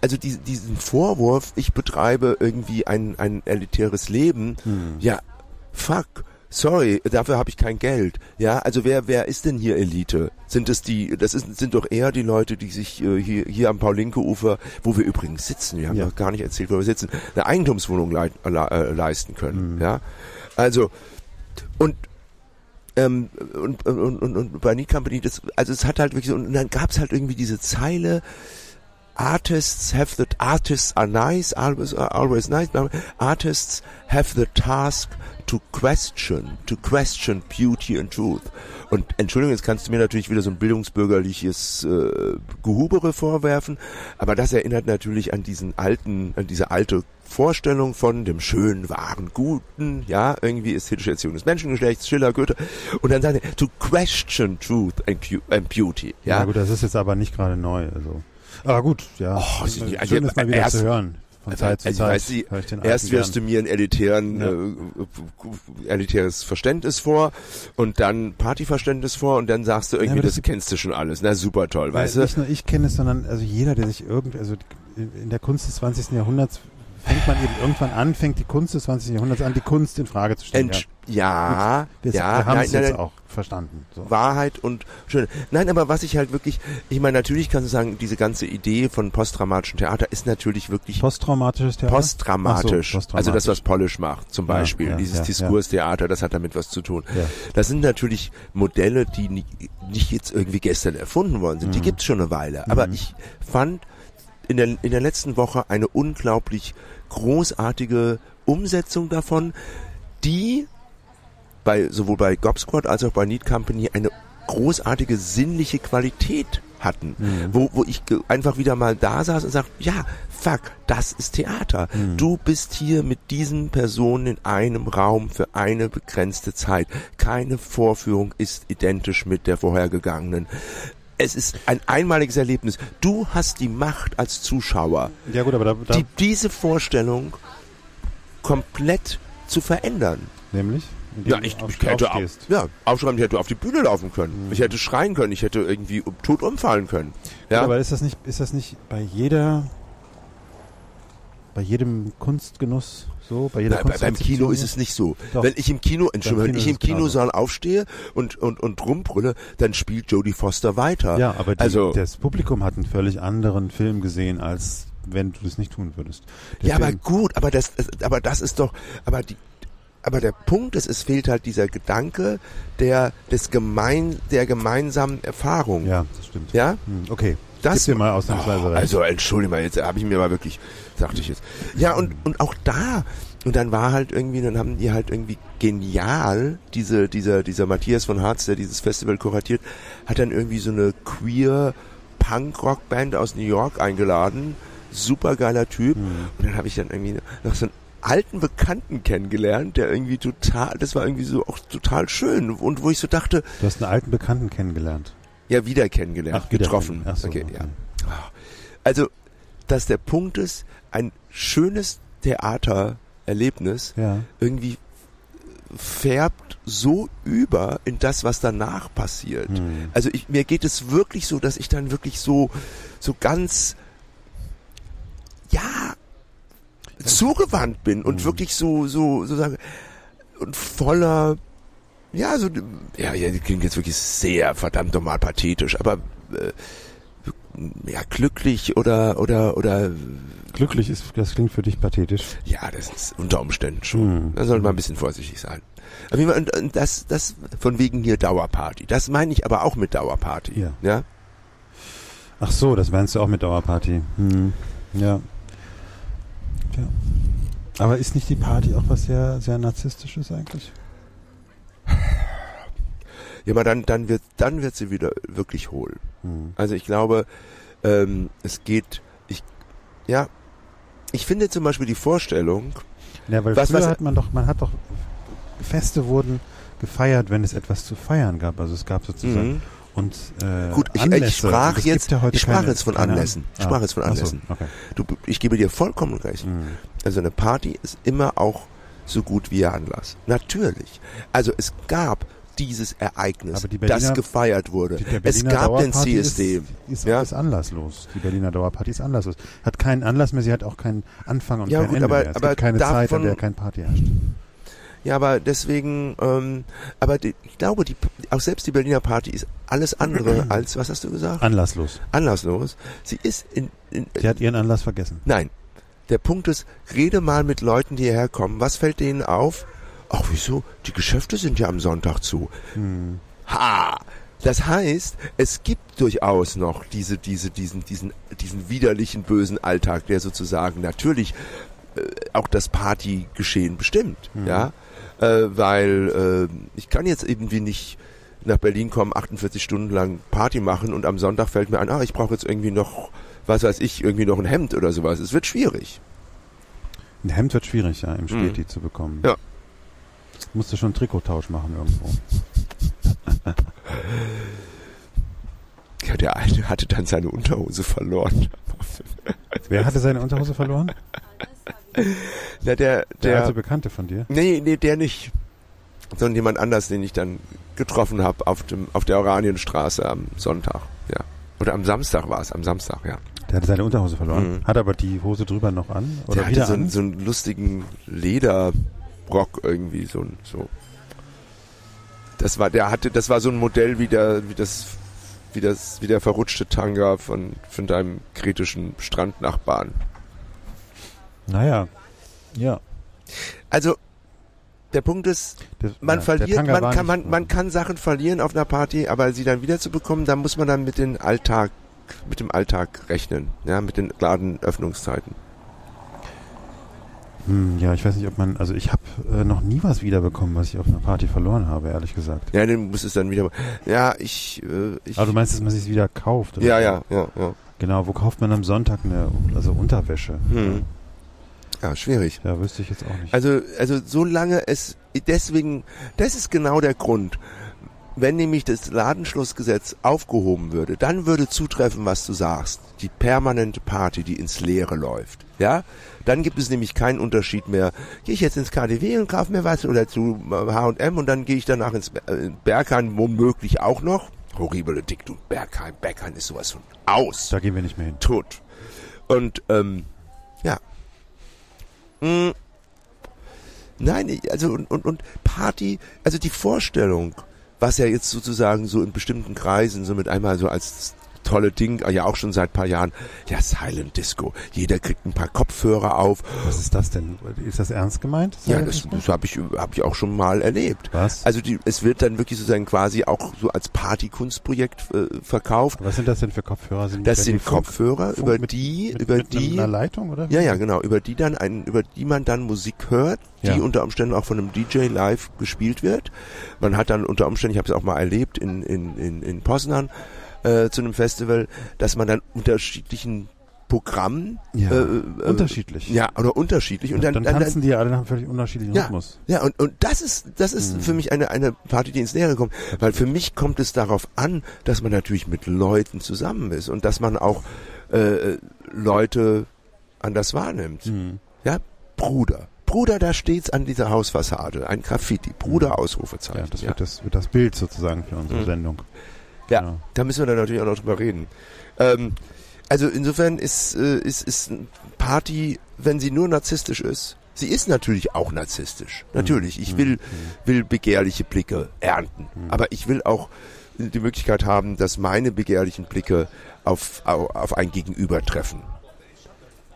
Also die, diesen Vorwurf, ich betreibe irgendwie ein, ein elitäres Leben. Hm. Ja, fuck sorry, dafür habe ich kein Geld. Ja, also wer wer ist denn hier Elite? Sind es die? Das ist, sind doch eher die Leute, die sich äh, hier hier am Paulinke-Ufer, wo wir übrigens sitzen, wir haben ja. noch gar nicht erzählt, wo wir sitzen, eine Eigentumswohnung le äh, leisten können. Mhm. Ja, also und ähm, und, und, und, und bei Need Company, das, also es hat halt wirklich so, und dann gab es halt irgendwie diese Zeile, artists have the artists are nice, always always nice. Artists have the task to question, to question beauty and truth. Und Entschuldigung, jetzt kannst du mir natürlich wieder so ein bildungsbürgerliches äh, Gehubere vorwerfen, aber das erinnert natürlich an diesen alten, an diese alte Vorstellung von dem schönen, wahren, guten, ja, irgendwie ästhetische Erziehung des Menschengeschlechts, Schiller, Goethe, und dann sagt er, to question truth and, and beauty, ja. Ja gut, das ist jetzt aber nicht gerade neu, also. Aber gut, ja. Oh, schön, das mal wieder zu hören Von Zeit zu also, Zeit höre ich erst wirst du mir ein elitären, Ja. äh, elitäres Verständnis vor und dann Partyverständnis vor und dann sagst du irgendwie, aber das- das, kennst du schon alles. Na super toll, weißt du? Nicht nur ich kenne es, sondern also jeder, der sich irgendwie, also in der Kunst des 20. Jahrhunderts fängt man eben irgendwann an, fängt die Kunst des 20. Jahrhunderts an, die Kunst in Frage zu stellen. Entsch ja, wir, ja, wir haben nein, es nein, jetzt nein, auch verstanden. So. Wahrheit und schön. Nein, aber was ich halt wirklich, ich meine, natürlich kannst du sagen, diese ganze Idee von posttraumatischem Theater ist natürlich wirklich Posttraumatisches Theater? posttraumatisch. So, also das, was. Polish macht, zum Ja, Beispiel. ja, Dieses ja, Diskurstheater, das hat damit was zu tun. Ja. Das sind natürlich Modelle, die nie, nicht jetzt irgendwie gestern erfunden worden sind. Die Mhm. gibt's schon eine Weile. Aber Mhm. ich fand in der, in der letzten Woche eine unglaublich großartige Umsetzung davon, die bei, sowohl bei Gob Squad als auch bei Need Company eine großartige sinnliche Qualität hatten, Mhm. wo, wo ich einfach wieder mal da saß und sagte, ja, fuck, das ist Theater. Mhm. Du bist hier mit diesen Personen in einem Raum für eine begrenzte Zeit. Keine Vorführung ist identisch mit der vorhergegangenen. Es ist ein einmaliges Erlebnis. Du hast die Macht als Zuschauer, Ja gut, aber da, da die, diese Vorstellung komplett zu verändern. nämlich, Ja, ich, auf- ich hätte aufstehst. ja, aufschreiben, ich hätte auf die Bühne laufen können. Ich hätte schreien können, ich hätte irgendwie tot umfallen können. Ja, Aber ist das nicht, ist das nicht bei jeder, bei jedem Kunstgenuss so, bei jeder bei, beim Kino ist es nicht so. Doch. Wenn ich im Kino, Entschuldigung, wenn ich im. Kinosaal aufstehe und, und, und rumbrülle, dann spielt Jodie Foster weiter. Ja, aber die, also, das Publikum hat einen völlig anderen Film gesehen, als wenn du das nicht tun würdest. Der ja, aber Film- gut, aber das, das- aber das ist doch, aber die, aber der Punkt ist, es fehlt halt dieser Gedanke der, des gemein, der gemeinsamen Erfahrung. ja, das stimmt. Ja? Hm, Okay, Das mal ausnahmsweise Oh. Also entschuldige mal, jetzt habe ich mir mal wirklich, sagte ich jetzt. Ja, und, und auch da, und dann war halt irgendwie, dann haben die halt irgendwie genial, diese, dieser, dieser Matthias von Harz, der dieses Festival kuratiert, hat dann irgendwie so eine queer Punk-Rock-Band aus New York eingeladen. Super geiler Typ. Hm. Und dann habe ich dann irgendwie noch so einen alten Bekannten kennengelernt, der irgendwie total, das war irgendwie so auch total schön. Und wo ich so dachte, Du hast einen alten Bekannten kennengelernt. Ja, wieder kennengelernt, Ach, wieder getroffen. Ach so, okay, okay. ja. Also, dass der Punkt ist, ein schönes Theatererlebnis Ja. irgendwie färbt so über in das, was danach passiert. Hm. Also ich, mir geht es wirklich so, dass ich dann wirklich so, so ganz, ja, zugewandt bin und Mhm. wirklich so, so, so sagen, und voller, ja, so, ja, ja, das klingt jetzt wirklich sehr verdammt normal pathetisch, aber, äh, ja, glücklich oder, oder, oder, Glücklich ist, das klingt für dich pathetisch. ja, das ist unter Umständen schon. Hm. Da sollte man ein bisschen vorsichtig sein. Aber wie man, und, und das, das, von wegen hier Dauerparty. Das meine ich aber auch mit Dauerparty. Ja. Ja? Ach so, das meinst du auch mit Dauerparty. Hm. Ja. Tja. Aber ist nicht die Party auch was sehr, sehr narzisstisches eigentlich? Ja, aber dann, dann wird, dann wird sie wieder wirklich hohl. Hm. Also ich glaube, ähm, es geht, ich, ja, ich finde zum Beispiel die Vorstellung, Ja, weil Was- früher was- hat man doch, man hat doch, Feste wurden gefeiert, wenn es etwas zu feiern gab. Also es gab sozusagen mhm. und äh, Gut, ich- ich Anlässe. sprach Und es jetzt- ja heute ich sprach keine- jetzt von Anlässen. Ich sprach jetzt von ach so, Anlässen. okay. du, ich gebe dir vollkommen recht. Hm. Also eine Party ist immer auch so gut wie ihr Anlass. Natürlich. Also es gab dieses Ereignis, Berliner- das gefeiert wurde. Die- Es gab den CSD. Ist, ist, Ja. ist anlasslos. Die Berliner Dauerparty ist anlasslos. Hat keinen Anlass mehr, sie hat auch keinen Anfang und Ja, kein gut, Ende aber- mehr. Es aber gibt keine Zeit, an davon- der kein Party herrscht. Ja, aber deswegen, ähm, aber die, ich glaube, die, auch selbst die Berliner Party ist alles andere [CLEARS THROAT] als, was hast du gesagt? Anlasslos. Anlasslos. Sie ist in, in Sie hat ihren Anlass vergessen. nein. Der Punkt ist, rede mal mit Leuten, die hierher kommen. Was fällt denen auf? Ach, wieso? Die Geschäfte sind ja am Sonntag zu. Hm. Ha! Das heißt, es gibt durchaus noch diese, diese, diesen, diesen, diesen widerlichen, bösen Alltag, der sozusagen natürlich äh, auch das Partygeschehen bestimmt, Mhm. ja, äh, weil äh, ich kann jetzt irgendwie nicht nach Berlin kommen, 48 Stunden lang Party machen und am Sonntag fällt mir ein, ah, ich brauche jetzt irgendwie noch, was weiß ich, irgendwie noch ein Hemd oder sowas. Es wird schwierig. Ein Hemd wird schwierig, ja, im Späti zu bekommen. Mhm. Ja. Musst du schon einen Trikottausch machen irgendwo. Ja, der eine hatte dann seine Unterhose verloren. Wer hatte seine Unterhose verloren? Na, der, Der, der, alte Bekannte von dir? nee, nee, der nicht. Sondern jemand anders, den ich dann getroffen habe auf dem, auf der Oranienstraße am Sonntag, ja. Oder am Samstag war es, am Samstag, ja. Der hatte seine Unterhose verloren. Mhm. Hat aber die Hose drüber noch an? Oder der hatte wieder so, an? einen, so einen lustigen Lederrock irgendwie, so, ein- so. Das war, der hatte, das war so ein Modell wie der, wie das, wie das, wie der verrutschte Tanga von, von deinem kretischen Strandnachbarn. naja. Ja. Also, der Punkt ist, Das, man ja, verliert, man kann, man, man kann Sachen verlieren auf einer Party, aber sie dann wieder zu bekommen, da muss man dann mit dem Alltag, mit dem Alltag rechnen, ja, mit den Ladenöffnungszeiten. Hm, ja, ich weiß nicht, ob man, also ich habe äh, noch nie was wiederbekommen, was ich auf einer Party verloren habe, ehrlich gesagt. Ja, dann muss es dann wieder, ja, ich, äh, ich, Aber du meinst, dass man sich wieder kauft? Oder ja, ja, ja, ja, Genau, wo kauft man am Sonntag eine, also Unterwäsche? hm. ja, schwierig. Ja, wüsste ich jetzt auch nicht. Also, also solange es deswegen, das ist genau der Grund. Wenn nämlich das Ladenschlussgesetz aufgehoben würde, dann würde zutreffen, was du sagst. Die permanente Party, die ins Leere läuft. Ja? Dann gibt es nämlich keinen Unterschied mehr. Gehe ich jetzt ins KDW und kaufe mir was oder zu H&M und dann gehe ich danach ins äh, Berghain womöglich auch noch. Horrible Dick, du Berghain. Berghain ist sowas von aus da gehen wir nicht mehr hin. tot. Und ähm, ja. Mm. Nein, also und, und, und Party, also die Vorstellung, was ja jetzt sozusagen so in bestimmten Kreisen so mit einmal so als tolle Ding, ja auch schon seit paar Jahren, ja Silent Disco. Jeder kriegt ein paar Kopfhörer auf. Was ist das denn? Ist das ernst gemeint? Ja, Silent das, Disco? das habe ich, hab ich auch schon mal erlebt. Was? Also die, es wird dann wirklich sozusagen quasi auch so als Partykunstprojekt äh, verkauft. Was sind das denn für Kopfhörer? Sind Das sind Funk- Kopfhörer, Funk über mit- die, mit, über mit die einer Leitung, oder? Ja, ja, genau. Über die dann ein, über die man dann Musik hört, die Ja. unter Umständen auch von einem DJ live gespielt wird. Man hat dann unter Umständen, ich habe es auch mal erlebt in in in, in Poznan äh, zu einem Festival, dass man dann unterschiedlichen Programmen Ja, äh, äh, unterschiedlich. ja oder unterschiedlich und dann, dann, dann, tanzen die ja alle nach einem völlig unterschiedlichen Ja. Rhythmus. ja, und, und das ist, das ist Mhm. für mich eine, eine Party, die ins Nähere kommt. Weil für mich kommt es darauf an, dass man natürlich mit Leuten zusammen ist und dass man auch äh, Leute anders wahrnimmt. Mhm. Ja, Bruder. Bruder, da steht's an dieser Hausfassade. Ein Graffiti. Bruder, Mhm. Ausrufezeichen. Ja, das ja. wird das, wird das Bild sozusagen für unsere Mhm. Sendung. Ja. Genau. Da müssen wir dann natürlich auch noch drüber reden. Ähm, also insofern ist, äh, ist, ist Party, wenn sie nur narzisstisch ist, sie ist natürlich auch narzisstisch. Natürlich. Ich Mhm. will, Mhm. will begehrliche Blicke ernten. Mhm. Aber ich will auch die Möglichkeit haben, dass meine begehrlichen Blicke auf, auf, auf ein Gegenüber treffen.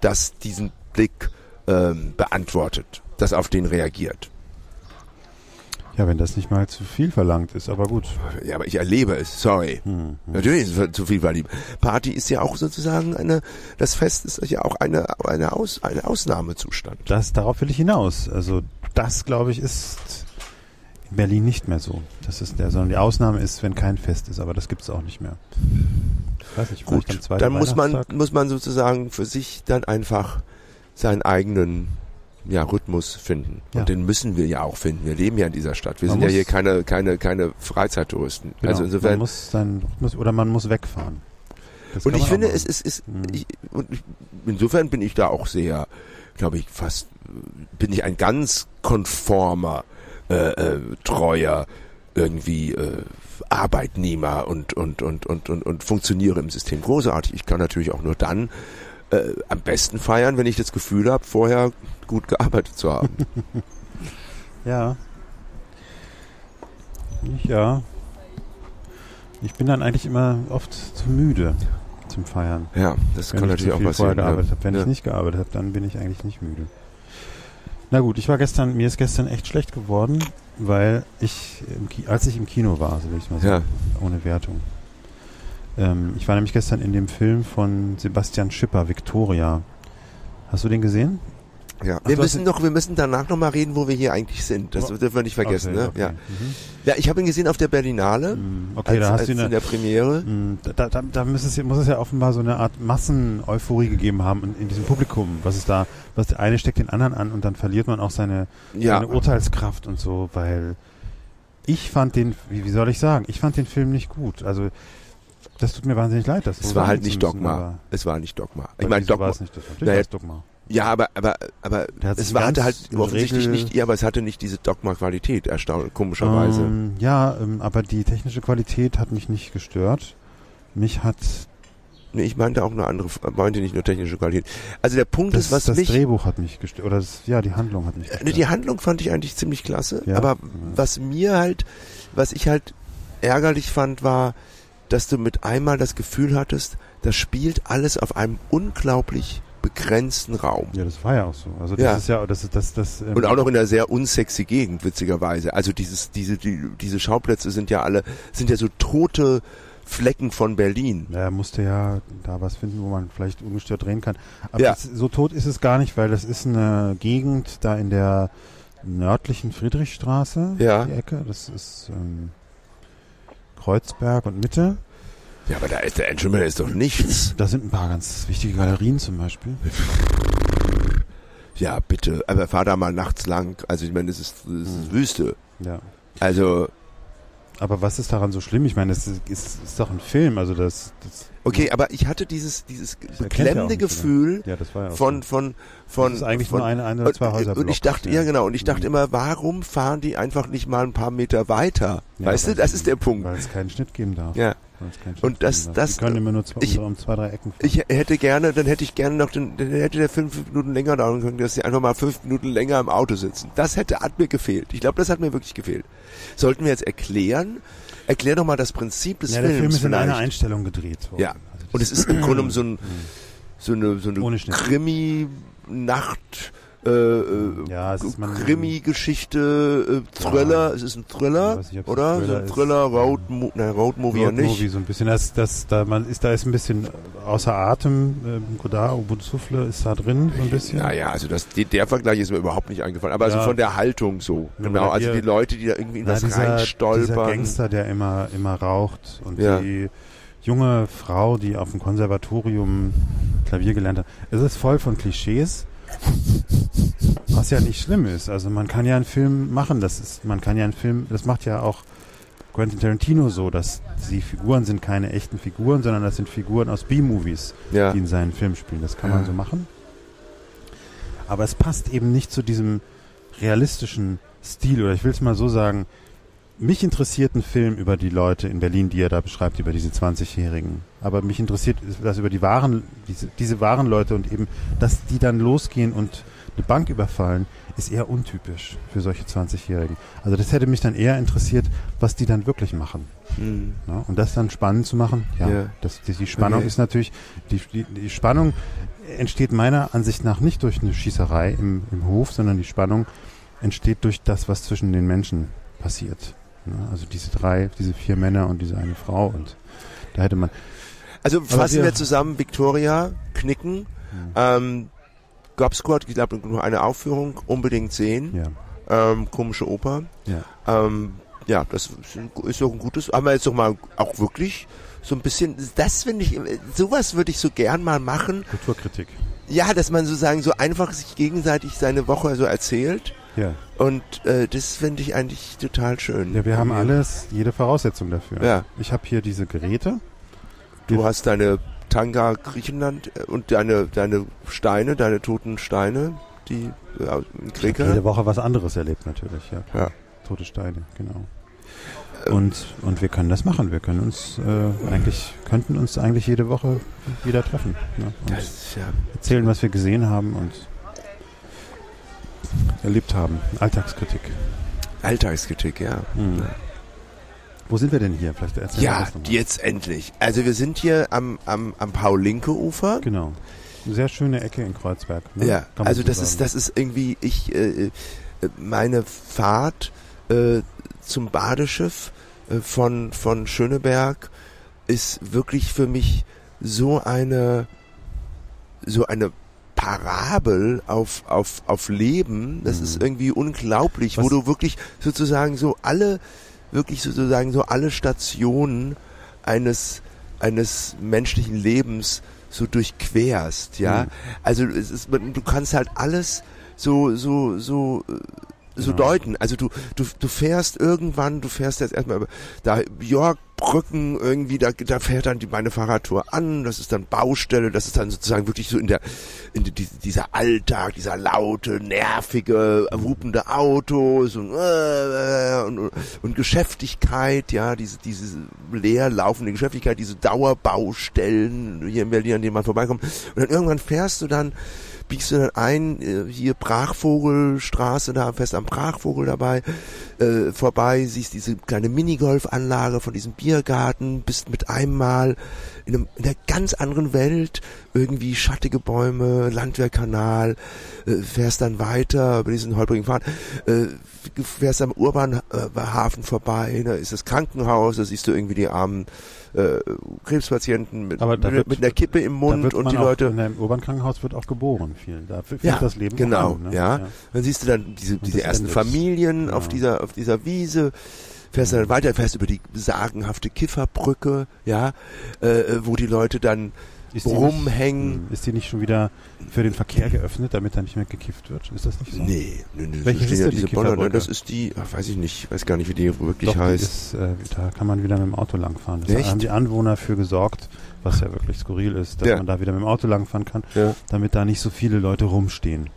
Das diesen Blick ähm, beantwortet, das auf den reagiert. Ja, wenn das nicht mal zu viel verlangt ist, aber gut. Ja, aber ich erlebe es, sorry. Hm, hm. Natürlich ist es zu viel verliebt. Party ist ja auch sozusagen eine, das Fest ist ja auch eine, eine, Aus, eine Ausnahmezustand. Das, darauf will ich hinaus. Also das, glaube ich, ist in Berlin nicht mehr so. Das ist der, sondern die Ausnahme ist, wenn kein Fest ist, aber das gibt es auch nicht mehr. Ich weiß nicht, vielleicht Gut, dann muss man, muss man sozusagen für sich dann einfach seinen eigenen ja, Rhythmus finden. Ja. Und den müssen wir ja auch finden. Wir leben ja in dieser Stadt. Wir Man sind ja hier keine, keine, keine Freizeittouristen. Genau, Also man insofern, muss sein, muss, oder man muss wegfahren. Das und ich man finde, es ist, ist Mhm. ich, und ich, insofern bin ich da auch sehr, glaube ich, fast, bin ich ein ganz konformer, äh, äh, treuer, irgendwie äh, Arbeitnehmer und, und, und, und, und, und funktioniere im System großartig. Ich kann natürlich auch nur dann äh, am besten feiern, wenn ich das Gefühl habe, vorher gut gearbeitet zu haben. [LAUGHS] Ja. Ich, ja. Ich bin dann eigentlich immer oft zu müde zum Feiern. ja, das Wenn kann ich natürlich auch passieren. Ja. gearbeitet habe. Wenn ja. ich nicht gearbeitet habe, dann bin ich eigentlich nicht müde. Na gut, ich war gestern, mir ist gestern echt schlecht geworden, weil ich, als ich im Kino war, so will ich mal sagen, ohne Wertung. Ähm, ich war nämlich gestern in dem Film von Sebastian Schipper, Victoria. Hast du den gesehen? Ja. Ach, Wir müssen doch, wir müssen danach nochmal reden, wo wir hier eigentlich sind. Das Oh. dürfen wir nicht vergessen, Okay, ne? okay. Ja. Mhm. Ja, ich habe ihn gesehen auf der Berlinale. Mm, Okay, als, da hast du in eine, der Premiere. Mm, Da, da, da muss, es, ja- muss es ja offenbar so eine Art Masseneuphorie gegeben haben in, in diesem Publikum. Was ist da, was der eine steckt den anderen an und dann verliert man auch seine, Ja, seine Urteilskraft und so, weil ich fand den, wie, wie soll ich sagen, ich fand den Film nicht gut. Also das tut mir wahnsinnig leid, das es war halt nicht müssen, Dogma. Es war nicht Dogma. Ich aber meine, Dogma. war es nicht das? Naja, Dogma. Ja, aber aber aber es war, hatte halt offensichtlich Regel- nicht, ja, aber es hatte nicht diese Dogma-Qualität, erstaunlich, komischerweise. Ähm, ja, ähm, aber die technische Qualität hat mich nicht gestört. Mich hat Nee, ich meinte auch eine andere, meinte nicht nur technische Qualität. Also der Punkt das, ist, was das mich, Drehbuch hat mich gestört. Oder das, ja, die Handlung hat mich äh, gestört. die Handlung fand ich eigentlich ziemlich klasse, Ja? aber Ja. was mir halt, was ich halt ärgerlich fand, war, dass du mit einmal das Gefühl hattest, das spielt alles auf einem unglaublich begrenzten Raum. ja, das war ja auch so. Also das Ja. ist ja, das ist das, das. Ähm, Und auch noch in einer sehr unsexy Gegend, witzigerweise. Also dieses, diese, die, diese Schauplätze sind ja alle, sind ja so tote Flecken von Berlin. Ja, Er musste ja da was finden, wo man vielleicht ungestört drehen kann. Aber Ja. es, so tot ist es gar nicht, weil das ist eine Gegend da in der nördlichen Friedrichstraße, Ja. die Ecke. Das ist ähm, Kreuzberg und Mitte. Ja, aber da ist der da ist doch nichts. Da sind ein paar ganz wichtige Galerien zum Beispiel. Ja, bitte. Aber fahr da mal nachts lang. Also ich meine, das ist, das ist Hm. Wüste. Ja. Also, Aber was ist daran so schlimm? Ich meine, es ist, ist, ist doch ein Film, also das, das okay, aber ich hatte dieses, dieses ja beklemmende Gefühl ja, ja von, von, von, das ist eigentlich von, nur eine, eine oder zwei Häuser. und ich dachte, ja genau, und ich dachte immer, warum fahren die einfach nicht mal ein paar Meter weiter? weißt du, das ist der Punkt. Weil es keinen Schnitt geben darf. Ja. Und das- das- Die können immer nur zwei, ich- um zwei, drei Ecken fahren. Ich hätte gerne, dann hätte ich gerne noch, den, dann hätte der fünf Minuten länger dauern können, dass sie einfach mal fünf Minuten länger im Auto sitzen. Das hätte, hat mir gefehlt. Ich glaube, das hat mir wirklich gefehlt. Sollten wir jetzt erklären? Erklär doch mal das Prinzip des ja, der Films Film ist in einer vielleicht. Einstellung gedreht worden. Ja. Und es ist im Grunde so, ein, so eine, so eine. Krimi-Nacht, äh, äh, Ja, es ist man- Krimi-Geschichte, äh, Thriller. Es ist ein Thriller, weiß nicht, oder? ein so ein Thriller Thriller, ist. Road, Mo nein, Road Movie ja Road nicht. Movie so ein bisschen. Das, das, da man ist, da ist ein bisschen außer Atem. Ähm, Godard, Ubud Souffle ist da drin so ein bisschen. Naja, also das, die, der Vergleich ist mir überhaupt nicht eingefallen. Aber Ja. so von der Haltung so. Ja, Genau, also hier- die Leute, die da irgendwie in Na, was dieser, dieser reinstolpern. Gangster, der immer, immer raucht und Ja. die junge Frau, die auf dem Konservatorium Klavier gelernt hat. Es ist voll von Klischees, was ja nicht schlimm ist. Also man kann ja einen Film machen, das ist, man kann ja einen Film, das macht ja auch Quentin Tarantino so, dass die Figuren sind keine echten Figuren, sondern das sind Figuren aus B-Movies, Ja. die in seinen Film spielen. Das kann Ja. man so machen. Aber es passt eben nicht zu diesem realistischen Stil, oder ich will es mal so sagen, mich interessiert ein Film über die Leute in Berlin, die er da beschreibt, über diese 20-Jährigen. Aber mich interessiert das über die wahren, diese, diese wahren Leute und eben, dass die dann losgehen und eine Bank überfallen, ist eher untypisch für solche 20-Jährigen. Also das hätte mich dann eher interessiert, was die dann wirklich machen. Hm. Ne? Und das dann spannend zu machen, ja, Ja. Das, die, die Spannung Okay. ist natürlich, die, die, die Spannung entsteht meiner Ansicht nach nicht durch eine Schießerei im, im Hof, sondern die Spannung entsteht durch das, was zwischen den Menschen passiert. Ne? Also diese drei, diese vier Männer und diese eine Frau und da hätte man, Also fassen wir- zusammen, Victoria, Knicken, ähm, Gob Squad, ich glaube nur eine Aufführung, unbedingt sehen. ja, Ähm, komische Oper. ja. Ähm, ja, das ist doch ein gutes, haben wir jetzt doch mal auch wirklich so ein bisschen, das finde ich, sowas würde ich so gern mal machen. Kulturkritik. Ja, dass man sozusagen so einfach sich gegenseitig seine Woche so erzählt. Ja. Und äh, das finde ich eigentlich total schön. ja, wir haben alles, jede Voraussetzung dafür. Ja. Ich habe hier diese Geräte. Du hast deine Tanga Griechenland äh, und deine, deine Steine, deine toten Steine, die äh, in Jede. Woche was anderes erlebt natürlich, ja. Ja. Tote Steine, genau. Ähm. Und, und wir können das machen. Wir können uns äh, eigentlich, könnten uns eigentlich jede Woche wieder treffen. Ne? Ja, erzählen, was wir gesehen haben und erlebt haben. Alltagskritik. Alltagskritik, ja. Mhm. Wo sind wir denn hier? Vielleicht erzählen wir Ja, das nochmal. jetzt endlich. Also wir sind hier am, am, am Paul-Linke-Ufer. Genau. Eine sehr schöne Ecke in Kreuzberg. Ne? Ja, Kann also so das sagen. ist, das ist irgendwie, ich, äh, äh, meine Fahrt äh, zum Badeschiff äh, von, von Schöneberg ist wirklich für mich so eine, so eine Parabel auf, auf, auf Leben. Das Mhm. ist irgendwie unglaublich, wo Was- du wirklich sozusagen so alle, wirklich sozusagen so alle Stationen eines, eines menschlichen Lebens so durchquerst, ja. Mhm. Also es ist, du kannst halt alles so, so, so, so Genau. deuten. Also du, du, du fährst irgendwann, du fährst jetzt erstmal über da York, Brücken irgendwie, da, da fährt dann die, meine Fahrradtour an, das ist dann Baustelle, das ist dann sozusagen wirklich so in der, in die, dieser Alltag, dieser laute, nervige, wupende Autos und, äh, und, und Geschäftigkeit, ja, diese, diese leer laufende Geschäftigkeit, diese Dauerbaustellen hier in Berlin, an denen man vorbeikommt. Und dann irgendwann fährst du dann biegst du dann ein, äh, hier Brachvogelstraße, da fest am Brachvogel dabei, äh, vorbei, siehst diese kleine Minigolfanlage von diesem Biergarten, bist mit einem Mal in, einem, in einer ganz anderen Welt, irgendwie schattige Bäume, Landwehrkanal, äh, fährst dann weiter über diesen holprigen Pfad, äh, fährst am Urbanhafen vorbei, da ist das Krankenhaus, da siehst du irgendwie die armen äh, Krebspatienten mit, mit, wird- mit einer Kippe im Mund und die auch, Leute In einem Urbankrankenhaus wird auch geboren viel. Da fängt Ja, das Leben genau, an. Ne? ja. Dann siehst du dann diese, diese ersten. Familien auf Ja. dieser, auf dieser Wiese, fährst dann weiter, fährst über die sagenhafte Kifferbrücke, ja, äh, wo die Leute dann Ist die rumhängen. Nicht, ist die nicht schon wieder für den Verkehr geöffnet, damit da nicht mehr gekifft wird? Ist das nicht so? Nee, nee, nee, Welche ist ja denn die diese Boller, ne? Das ist die, ach, weiß ich nicht, ich weiß gar nicht, wie die wirklich Doch, heißt. ist, äh, da kann man wieder mit dem Auto langfahren. Das Echt? haben die Anwohner für gesorgt, was ja wirklich skurril ist, dass Ja. man da wieder mit dem Auto langfahren kann, Ja. damit da nicht so viele Leute rumstehen.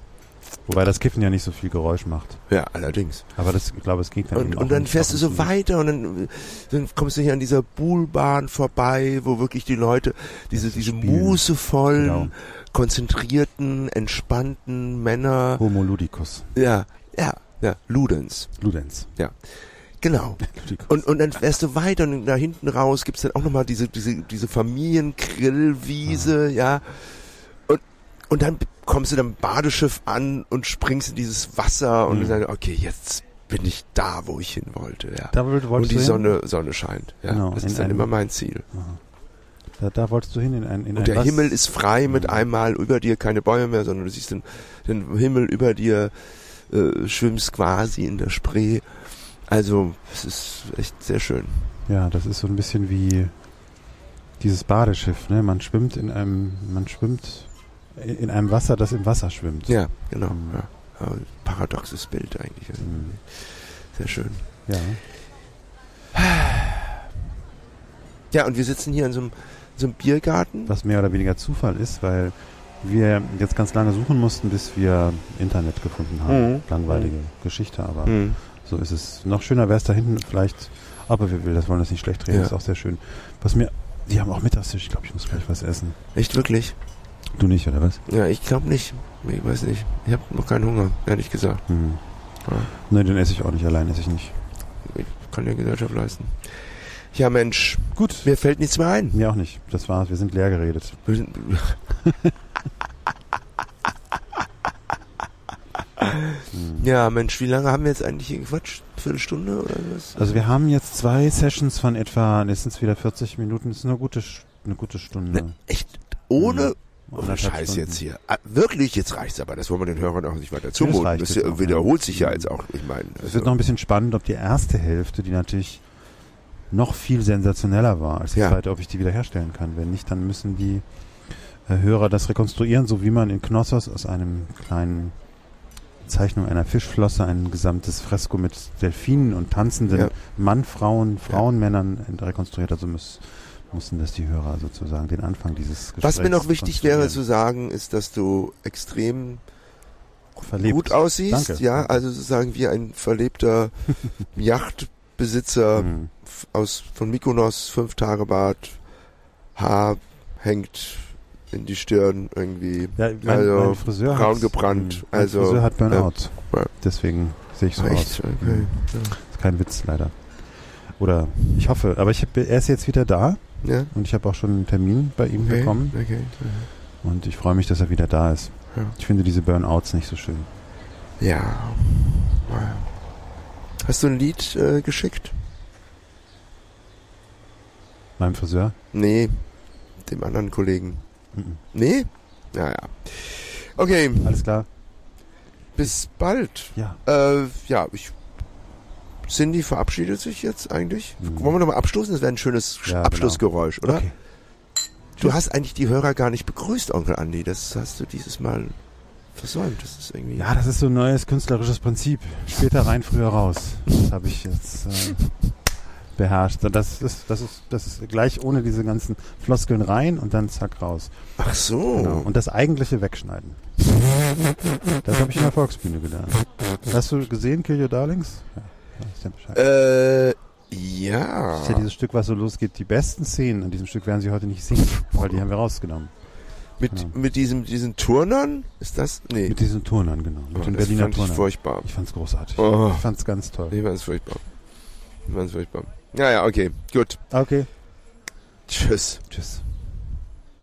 Wobei das Kiffen ja nicht so viel Geräusch macht. ja, allerdings. Aber das, ich glaube, es geht dann Und, und dann fährst du so weiter und dann, dann kommst du hier an dieser Buhlbahn vorbei, wo wirklich die Leute, diese, diese spielen. mußevollen, Genau. konzentrierten, entspannten Männer, Homo ludicus. ja, ja, ja, Ludens, Ludenz. genau. [LAUGHS] Ludicus. Und, und dann fährst du weiter und da hinten raus gibt's dann auch nochmal diese, diese, diese Familiengrillwiese, ja. Und, dann kommst du dann Badeschiff an und springst in dieses Wasser und Mhm. sagst, okay, jetzt bin ich da, wo ich hin wollte, ja. da wolltest Und die? Sonne, Sonne scheint. Ja, Genau, das ist dann immer mein Ziel. Aha. Da, da wolltest du hin in ein in Und ein der was? Himmel ist frei mit Mhm. einmal über dir, keine Bäume mehr, sondern du siehst den, den Himmel über dir, äh, schwimmst quasi in der Spree. Also, es ist echt sehr schön. Ja, das ist so ein bisschen wie dieses Badeschiff, ne? Man schwimmt in einem, man schwimmt in einem Wasser, das im Wasser schwimmt. Ja, genau. Mhm. Ja. Paradoxes Bild eigentlich. Mhm. Sehr schön. Ja. Ja, und wir sitzen hier in so einem, so einem Biergarten. Was mehr oder weniger Zufall ist, weil wir jetzt ganz lange suchen mussten, bis wir Internet gefunden haben. Mhm. Langweilige Geschichte, aber Hm. so ist es. Noch schöner wäre es da hinten vielleicht, aber wir will, das wollen das nicht schlecht reden, Ja. ist auch sehr schön. Was mir, die haben auch Mittagstisch, ich glaube, ich muss gleich was essen. Echt wirklich? Du nicht, oder was? Ja, ich glaube nicht. Ich weiß nicht. Ich habe noch keinen Hunger, ehrlich gesagt. Hm. Ja. Ne, den esse ich auch nicht, allein esse ich nicht. Ich kann dir Gesellschaft leisten. Ja, Mensch, Gut. mir fällt nichts mehr ein. Mir auch nicht. Das war's, wir sind leer geredet. [LAUGHS] Wir sind- Hm. Ja, Mensch, wie lange haben wir jetzt eigentlich hier gequatscht? Viertelstunde oder was? Also wir haben jetzt zwei Sessions von etwa, jetzt sind es wieder 40 Minuten, das ist eine gute, eine gute Stunde. Ne, echt? Ohne Mhm. Oh, Scheiß Stunden. jetzt hier. Ah, wirklich, jetzt reicht's aber. Das wollen wir den Hörern auch nicht weiter das zumuten. Das, auch, wiederholt ja. sich ja jetzt auch. Ich meine, Es also, wird noch ein bisschen spannend, ob die erste Hälfte, die natürlich noch viel sensationeller war als die Ja. zweite, ob ich die wiederherstellen kann. Wenn nicht, dann müssen die äh, Hörer das rekonstruieren, so wie man in Knossos aus einem kleinen Zeichnung einer Fischflosse ein gesamtes Fresko mit Delfinen und tanzenden Ja. Mann, Frauen, Frauenmännern rekonstruiert. Also muss, mussten das die Hörer sozusagen den Anfang dieses Gesprächs was mir noch wichtig wäre zu sagen, ist, dass du extrem Verlebt. gut aussiehst. Danke. Ja, also sozusagen wie ein verlebter [LAUGHS] Yachtbesitzer Mhm. aus von Mykonos, fünf Tage Bart, Haar hängt in die Stirn irgendwie. Ja, mein, Also, mein Friseur braun gebrannt, Mein also, Friseur hat Burnout. ja. Deswegen sehe ich so Ah, aus. Echt? Okay. Mhm. Ist kein Witz, leider. Oder ich hoffe, aber ich er ist jetzt wieder da Ja. und ich habe auch schon einen Termin bei ihm Okay. bekommen okay. und ich freue mich, dass er wieder da ist. Ja. Ich finde diese Burnouts nicht so schön. Ja. Hast du ein Lied äh, geschickt? Meinem Friseur? Nee, dem anderen Kollegen. Mhm. Nee? Naja. Okay, Alles klar? bis bald. Ja. Äh, ja, ich. Cindy verabschiedet sich jetzt eigentlich. Mhm. Wollen wir nochmal abstoßen? Das wäre ein schönes Ja, genau. Abschlussgeräusch, oder? Okay. Du hast eigentlich die Hörer gar nicht begrüßt, Onkel Andi. Das hast du dieses Mal versäumt. Das ist irgendwie. Ja, das ist so ein neues künstlerisches Prinzip. Später rein, früher raus. Das habe ich jetzt. Äh, beherrscht. Das ist, das ist, das ist gleich ohne diese ganzen Floskeln rein und dann zack raus. Ach so. Genau. Und das eigentliche wegschneiden. Das habe ich in der Volksbühne gelernt. Hast du gesehen, Kill Your Darlings? Ja, ja Bescheid. Äh, ja. Das ist ja dieses Stück, was so losgeht. Die besten Szenen in diesem Stück werden sie heute nicht sehen, weil die haben wir rausgenommen. Mit, Genau. mit diesem, diesen Turnern? Ist das? Nee. Mit diesen Turnern, genau. Mit Oh, den Berliner fand ich Turnern. furchtbar. Ich fand's großartig. Oh. Ich fand's ganz toll. Ich fand's furchtbar. Ich fand's furchtbar. Ja, ja, okay. Gut. Okay. Tschüss. Tschüss.